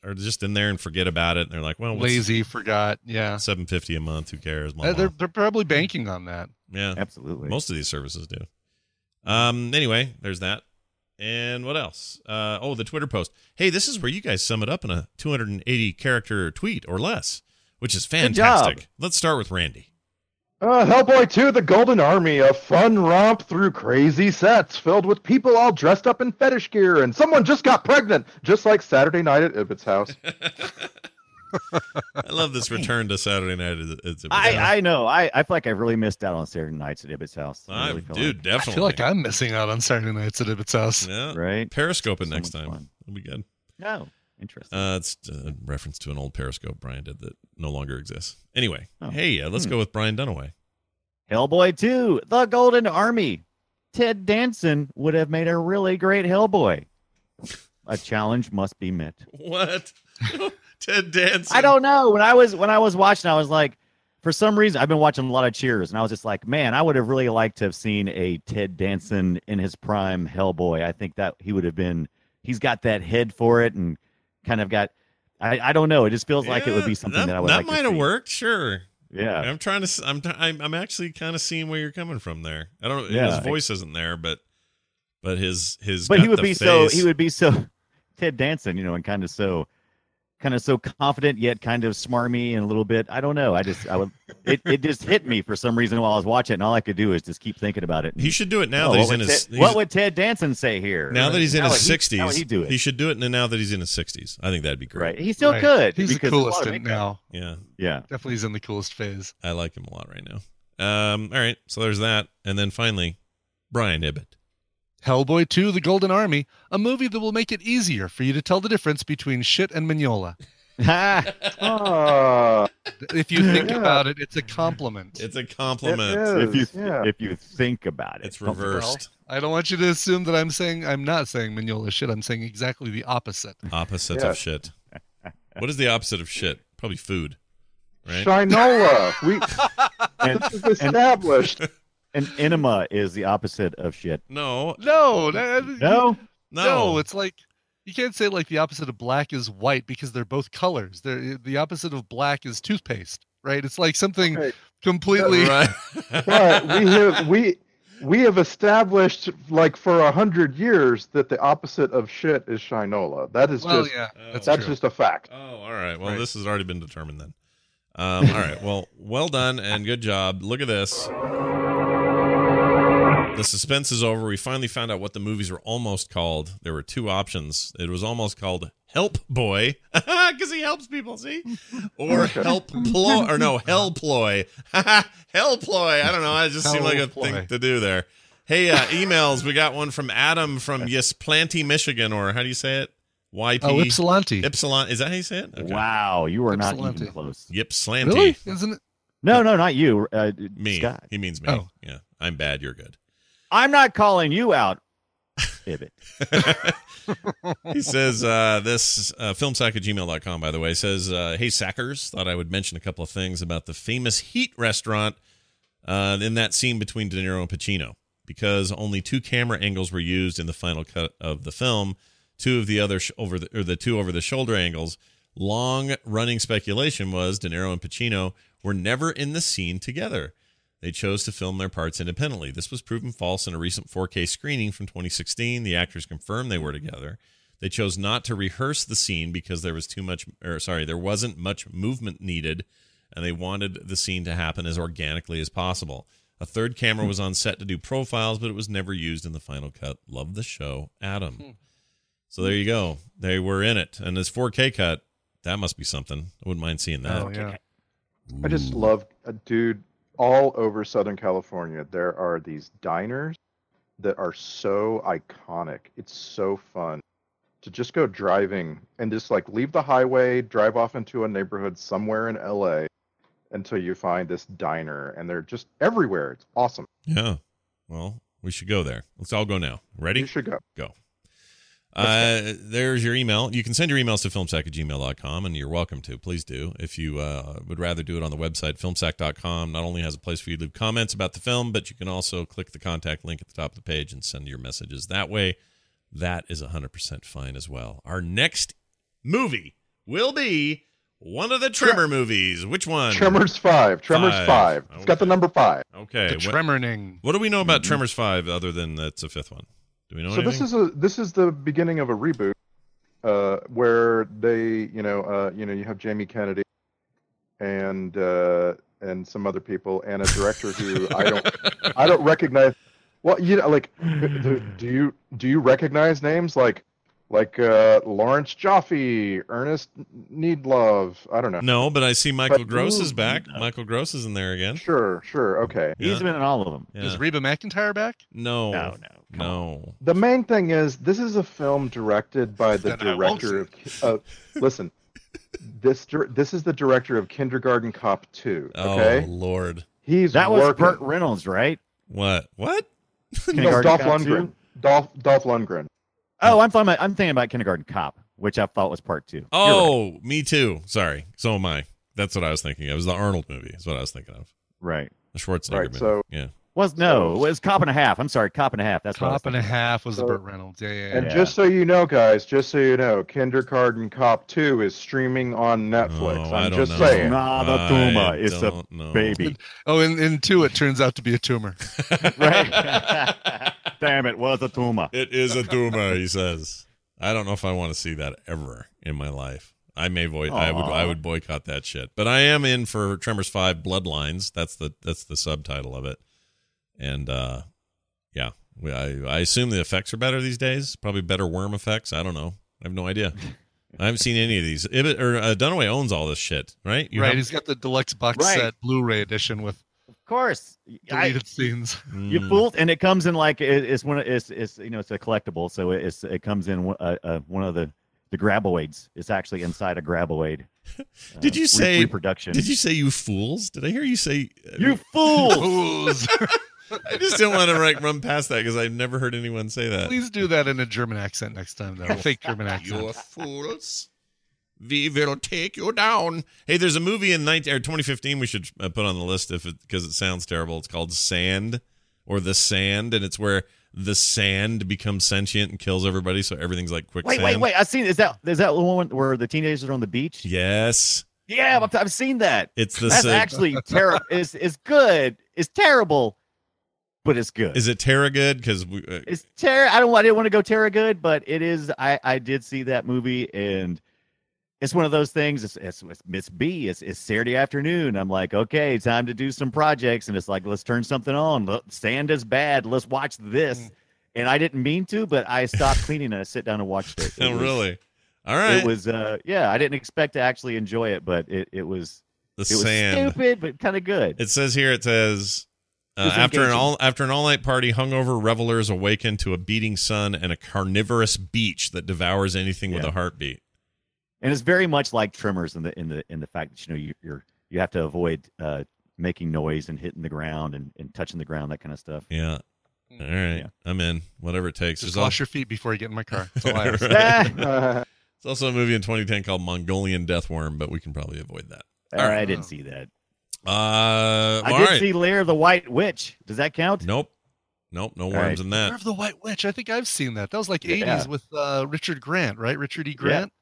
are just in there and forget about it, and they're like, well, what's Lazy, forgot. Yeah. seven fifty a month? Who cares? Blah, Uh, blah. they're they're probably banking on that. Yeah, Absolutely. Most of these services do. Um. Anyway, there's that. And what else? Uh. Oh, the Twitter post. Hey, this is where you guys sum it up in a 280 character tweet or less, which is fantastic. Let's start with Randy. Uh, Hellboy 2 The Golden Army, a fun romp through crazy sets filled with people all dressed up in fetish gear, and someone just got pregnant, just like Saturday night at Ibbott's house. I love this return to Saturday night. at- at- at- I I know. I I feel like I've really missed out on Saturday nights at Ibbott's house. I I- really feel dude, like. definitely. I feel like I'm missing out on Saturday nights at Ibbott's house. Yeah. Right. Periscope it So next time. fun. It'll be good. No, interesting. Uh, it's a reference to an old Periscope Brian did that no longer exists. Anyway, Oh. hey, uh, let's Hmm. go with Brian Dunaway. Hellboy 2, The Golden Army. Ted Danson would have made a really great Hellboy. A challenge must be met. What? Ted Danson. I don't know. When I was when I was watching, I was like, for some reason, I've been watching a lot of Cheers, and I was just like, man, I would have really liked to have seen a Ted Danson in his prime Hellboy. I think that he would have been. He's got that head for it, and kind of got. I, I don't know. It just feels like it would be something that, I would that like might have worked. Sure. Yeah. I'm trying to. I'm. I'm. I'm actually kind of seeing where you're coming from there. I don't. His Yeah. voice isn't there, but but his his. but he would be so he would be so Ted Danson, you know, and kind of so kind of so confident yet kind of smarmy and a little bit. I don't know. I just I would it, it just hit me for some reason while I was watching, it, and all I could do is just keep thinking about it. He should do it now Oh, that what he's in would his. Ted- he's- what would Ted Danson say here? now that he's in How his would he- sixties, how would he do it? should do it now that he's in his sixties. I think that'd be great. Right. He still Right. could. He's the because there's a coolest of in now. Yeah. Yeah. Definitely he's in the coolest phase. I like him a lot right now. Um. All right. So there's that, and then finally, Brian Ibbott. Hellboy 2 The Golden Army, a movie that will make it easier for you to tell the difference between shit and mignola. Ah, If you think Yeah. about it, it's a compliment. It's a compliment. It If you yeah. if you think about it, It's reversed. I don't want you to assume that I'm saying I'm not saying mignola shit. I'm saying exactly the opposite. Opposite Yeah. of shit. What is the opposite of shit? Probably food. Right. Shinola. We And, this is established. And enema is the opposite of shit. No. No, no, No. No. it's like you can't say like the opposite of black is white because they're both colors. They're the opposite of black is toothpaste. right? It's like something Okay. completely. but we have we we have established like for a hundred years that the opposite of shit is shinola. That is Well, just yeah, that's, that's just a fact. Oh, all right. Well, this has already been determined then. Um, all right. Well, well done and good job. Look at this. The suspense is over. We finally found out what the movies were almost called. There were two options. It was almost called Help Boy because he helps people. See, or Help Ploy, or no Hell Ploy. Hell Ploy. I don't know. It just seemed like a Hellploy. thing to do there. Hey, uh, emails. We got one from Adam from Ypsilanti, Michigan, or how do you say it? YP. Oh, Ypsilanti. Ypsilon. Is that how you say it? Okay. Wow, you are not Ypsilanti. even close. Ypsilanti. Really? Isn't it? No, no, not you. Uh, Me. Scott. He means me. Oh. Yeah. I'm bad. You're good. I'm not calling you out, Ibbott. he says uh, this uh, filmsack at gmail.com by the way says uh, hey sackers thought i would mention a couple of things about the famous heat restaurant uh, in that scene between de niro and pacino because only two camera angles were used in the final cut of the film two of the other sh- over the or the two over the shoulder angles long running speculation was de niro and pacino were never in the scene together they chose to film their parts independently. This was proven false in a recent 4K screening from 2016. The actors confirmed they were together. They chose not to rehearse the scene because there was too much, or sorry, there wasn't much movement needed, and they wanted the scene to happen as organically as possible. A third camera was on set to do profiles, but it was never used in the final cut. Love the show, Adam. So there you go. They were in it, and this 4K cut, that must be something. I wouldn't mind seeing that. Oh yeah. I just love, uh, dude. All over Southern California, there are these diners that are so iconic. It's so fun to just go driving and just like leave the highway, drive off into a neighborhood somewhere in LA until you find this diner, and they're just everywhere. It's awesome. Yeah. Well, we should go there. Let's all go now. Ready? You should go. Go. Uh, there's your email. You can send your emails to filmsack at gmail.com, and you're welcome to. Please do. If you uh, would rather do it on the website, filmsack.com not only has a place for you to leave comments about the film, but you can also click the contact link at the top of the page and send your messages that way. That is 100% fine as well. Our next movie will be one of the Tremor movies. Which one? Tremors five. Tremors Five. five. It's got the number five. Okay. The what- Tremorning. What do we know about Tremors 5 other than that's a fifth one? Do we know so anything? this is a this is the beginning of a reboot uh, where they you know uh, you know you have Jamie Kennedy and uh, and some other people and a director who I don't I don't recognize. Well, you know, like do, do you do you recognize names like like uh, Lawrence Joffe, Ernest Needlove? I don't know. No, but I see Michael But- Gross is Ooh, back. Michael Gross is in there again. Sure, sure, okay. Yeah. He's been in all of them. Yeah. Is Reba McEntire back? No. No, no, come No. The main thing is this is a film directed by the Then director of. Uh, listen, this this is the director of Kindergarten Cop Two. Okay, Oh Lord. he's That was working. Burt Reynolds, right? What? What? no, Kindergarten Dolph Cop Lundgren. 2? Dolph Dolph Lundgren. Oh, I'm talking about, I'm thinking about Kindergarten Cop, which I thought was part two. You're right. Oh, me too. Sorry. So am I. That's what I was thinking. It was the Arnold movie. Is what I was thinking of. right. The Schwarzenegger Right, movie. so- yeah. Was no, it was Cop and a Half. I'm sorry, Cop and a Half. That's what I was Cop and a half was the Burt Reynolds. Yeah, yeah, yeah. And Yeah. just so you know, guys, just so you know, Kindergarten Cop Two is streaming on Netflix. Oh, I I'm don't just know. saying. Not a I tumor. It's a don't know. baby. Oh, in, in two, it turns out to be a tumor. right? Damn it, was a tumor. It is a tumor, he says. I don't know if I want to see that ever in my life. I may void. I would. I would boycott that shit. But I am in for Tremors Five: Bloodlines. That's the that's the subtitle of it. And uh, yeah, we- I I assume the effects are better these days. Probably better worm effects. I don't know. I have no idea. I haven't seen any of these. Ibbott, or uh, Dunaway owns all this shit, right? You right. have- He's got the deluxe box Right. set Blu-ray edition with Of course. I, deleted scenes. you Mm. fooled, and it comes in like it, it's one. of- It's it's you know it's a collectible, so it's it comes in one- uh, uh, one of the the graboids. It's actually inside a graboid. uh, Did you say reproduction? Did you say you fools? Did I hear you say You fool! Fools. I just didn't want to like run past that because I've never heard anyone say that. Please do that in a German accent next time, though. Fake German accent. You accent. fools. We will take you down. Hey, there's a movie in 19, or 2015 we should uh, put on the list if it because it sounds terrible. It's called Sand or The Sand, and it's where the sand becomes sentient and kills everybody, so everything's like quicksand. Wait, wait, wait! I've seen. Is that is that the one where the teenagers are on the beach? Yes. Yeah, I've, I've seen that. It's the That's sig- actually terrible. is is good. It's terrible, but it's good. Is it Terra good? Because. Uh, It's Terra. I don't. I didn't want to go Terra good, but it is. I I did see that movie, and it's one of those things. It's it's, it's Miss B. It's it's Saturday afternoon. I'm like, okay, time to do some projects, and it's like, let's turn something on. Look, Sand is bad. Let's watch this. And I didn't mean to, but I stopped cleaning and I sit down and watched it. It oh, was- really? All right. It was. uh Yeah, I didn't expect to actually enjoy it, but it it was. the it was sand. stupid, but kind of good. It says here. It says. Uh, It was after an all after an all night party, hungover revelers awaken to a beating sun and a carnivorous beach that devours anything with a heartbeat. and it's very much like Tremors in the in the in the fact that you know you, you're you have to avoid uh making noise and hitting the ground and, and touching the ground that kind of stuff. Yeah. All right. I'm in. Whatever it takes. Just There's wash al- your feet before you get in my car. That's all I ask. Right. It's also a movie in 2010 called Mongolian Deathworm, but we can probably avoid that. All right, I didn't see that. Uh, I all did right. see Lair of the White Witch. Does that count? Nope. Nope. No All worms right. in Year that. of the White Witch. I think I've seen that. That was like Yeah. 80s with uh, Richard Grant, right? Richard E. Grant.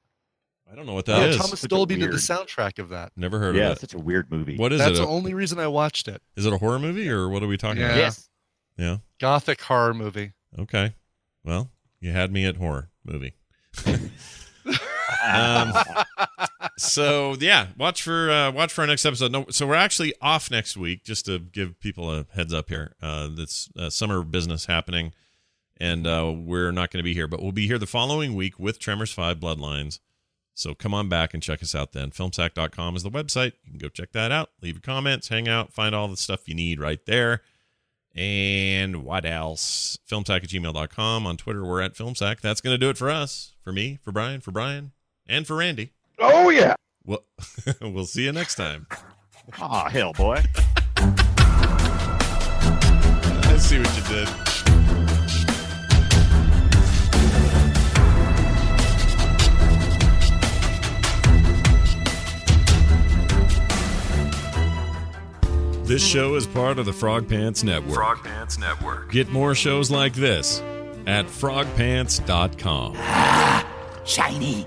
I don't know what that yeah, is. Thomas Such a Dolby did the soundtrack of that. Never heard Yeah, of it. such a weird movie. What is That's it? That's the only reason I watched it. is it a horror movie or what are we talking Yeah. about? Yes. Yeah. Gothic horror movie. Okay. Well, you had me at horror movie. um, so yeah, watch for uh, watch for our next episode. No, so we're actually off next week. Just to give people a heads up here, uh, that's uh, summer business happening, and uh, we're not going to be here, but we'll be here the following week with Tremors Five Bloodlines. So come on back and check us out then. Filmsack.com is the website. You can go check that out. Leave your comments, hang out, find all the stuff you need right there. And what else? Filmsack at gmail.com. On Twitter, we're at Filmsack. That's going to do it for us. For me, for Brian, for Brian, and for Randy. Oh yeah. Well, we'll see you next time. Oh hell, boy. I see what you did. This show is part of the Frog Pants Network. Frog Pants Network. Get more shows like this at frogpants.com. Shiny.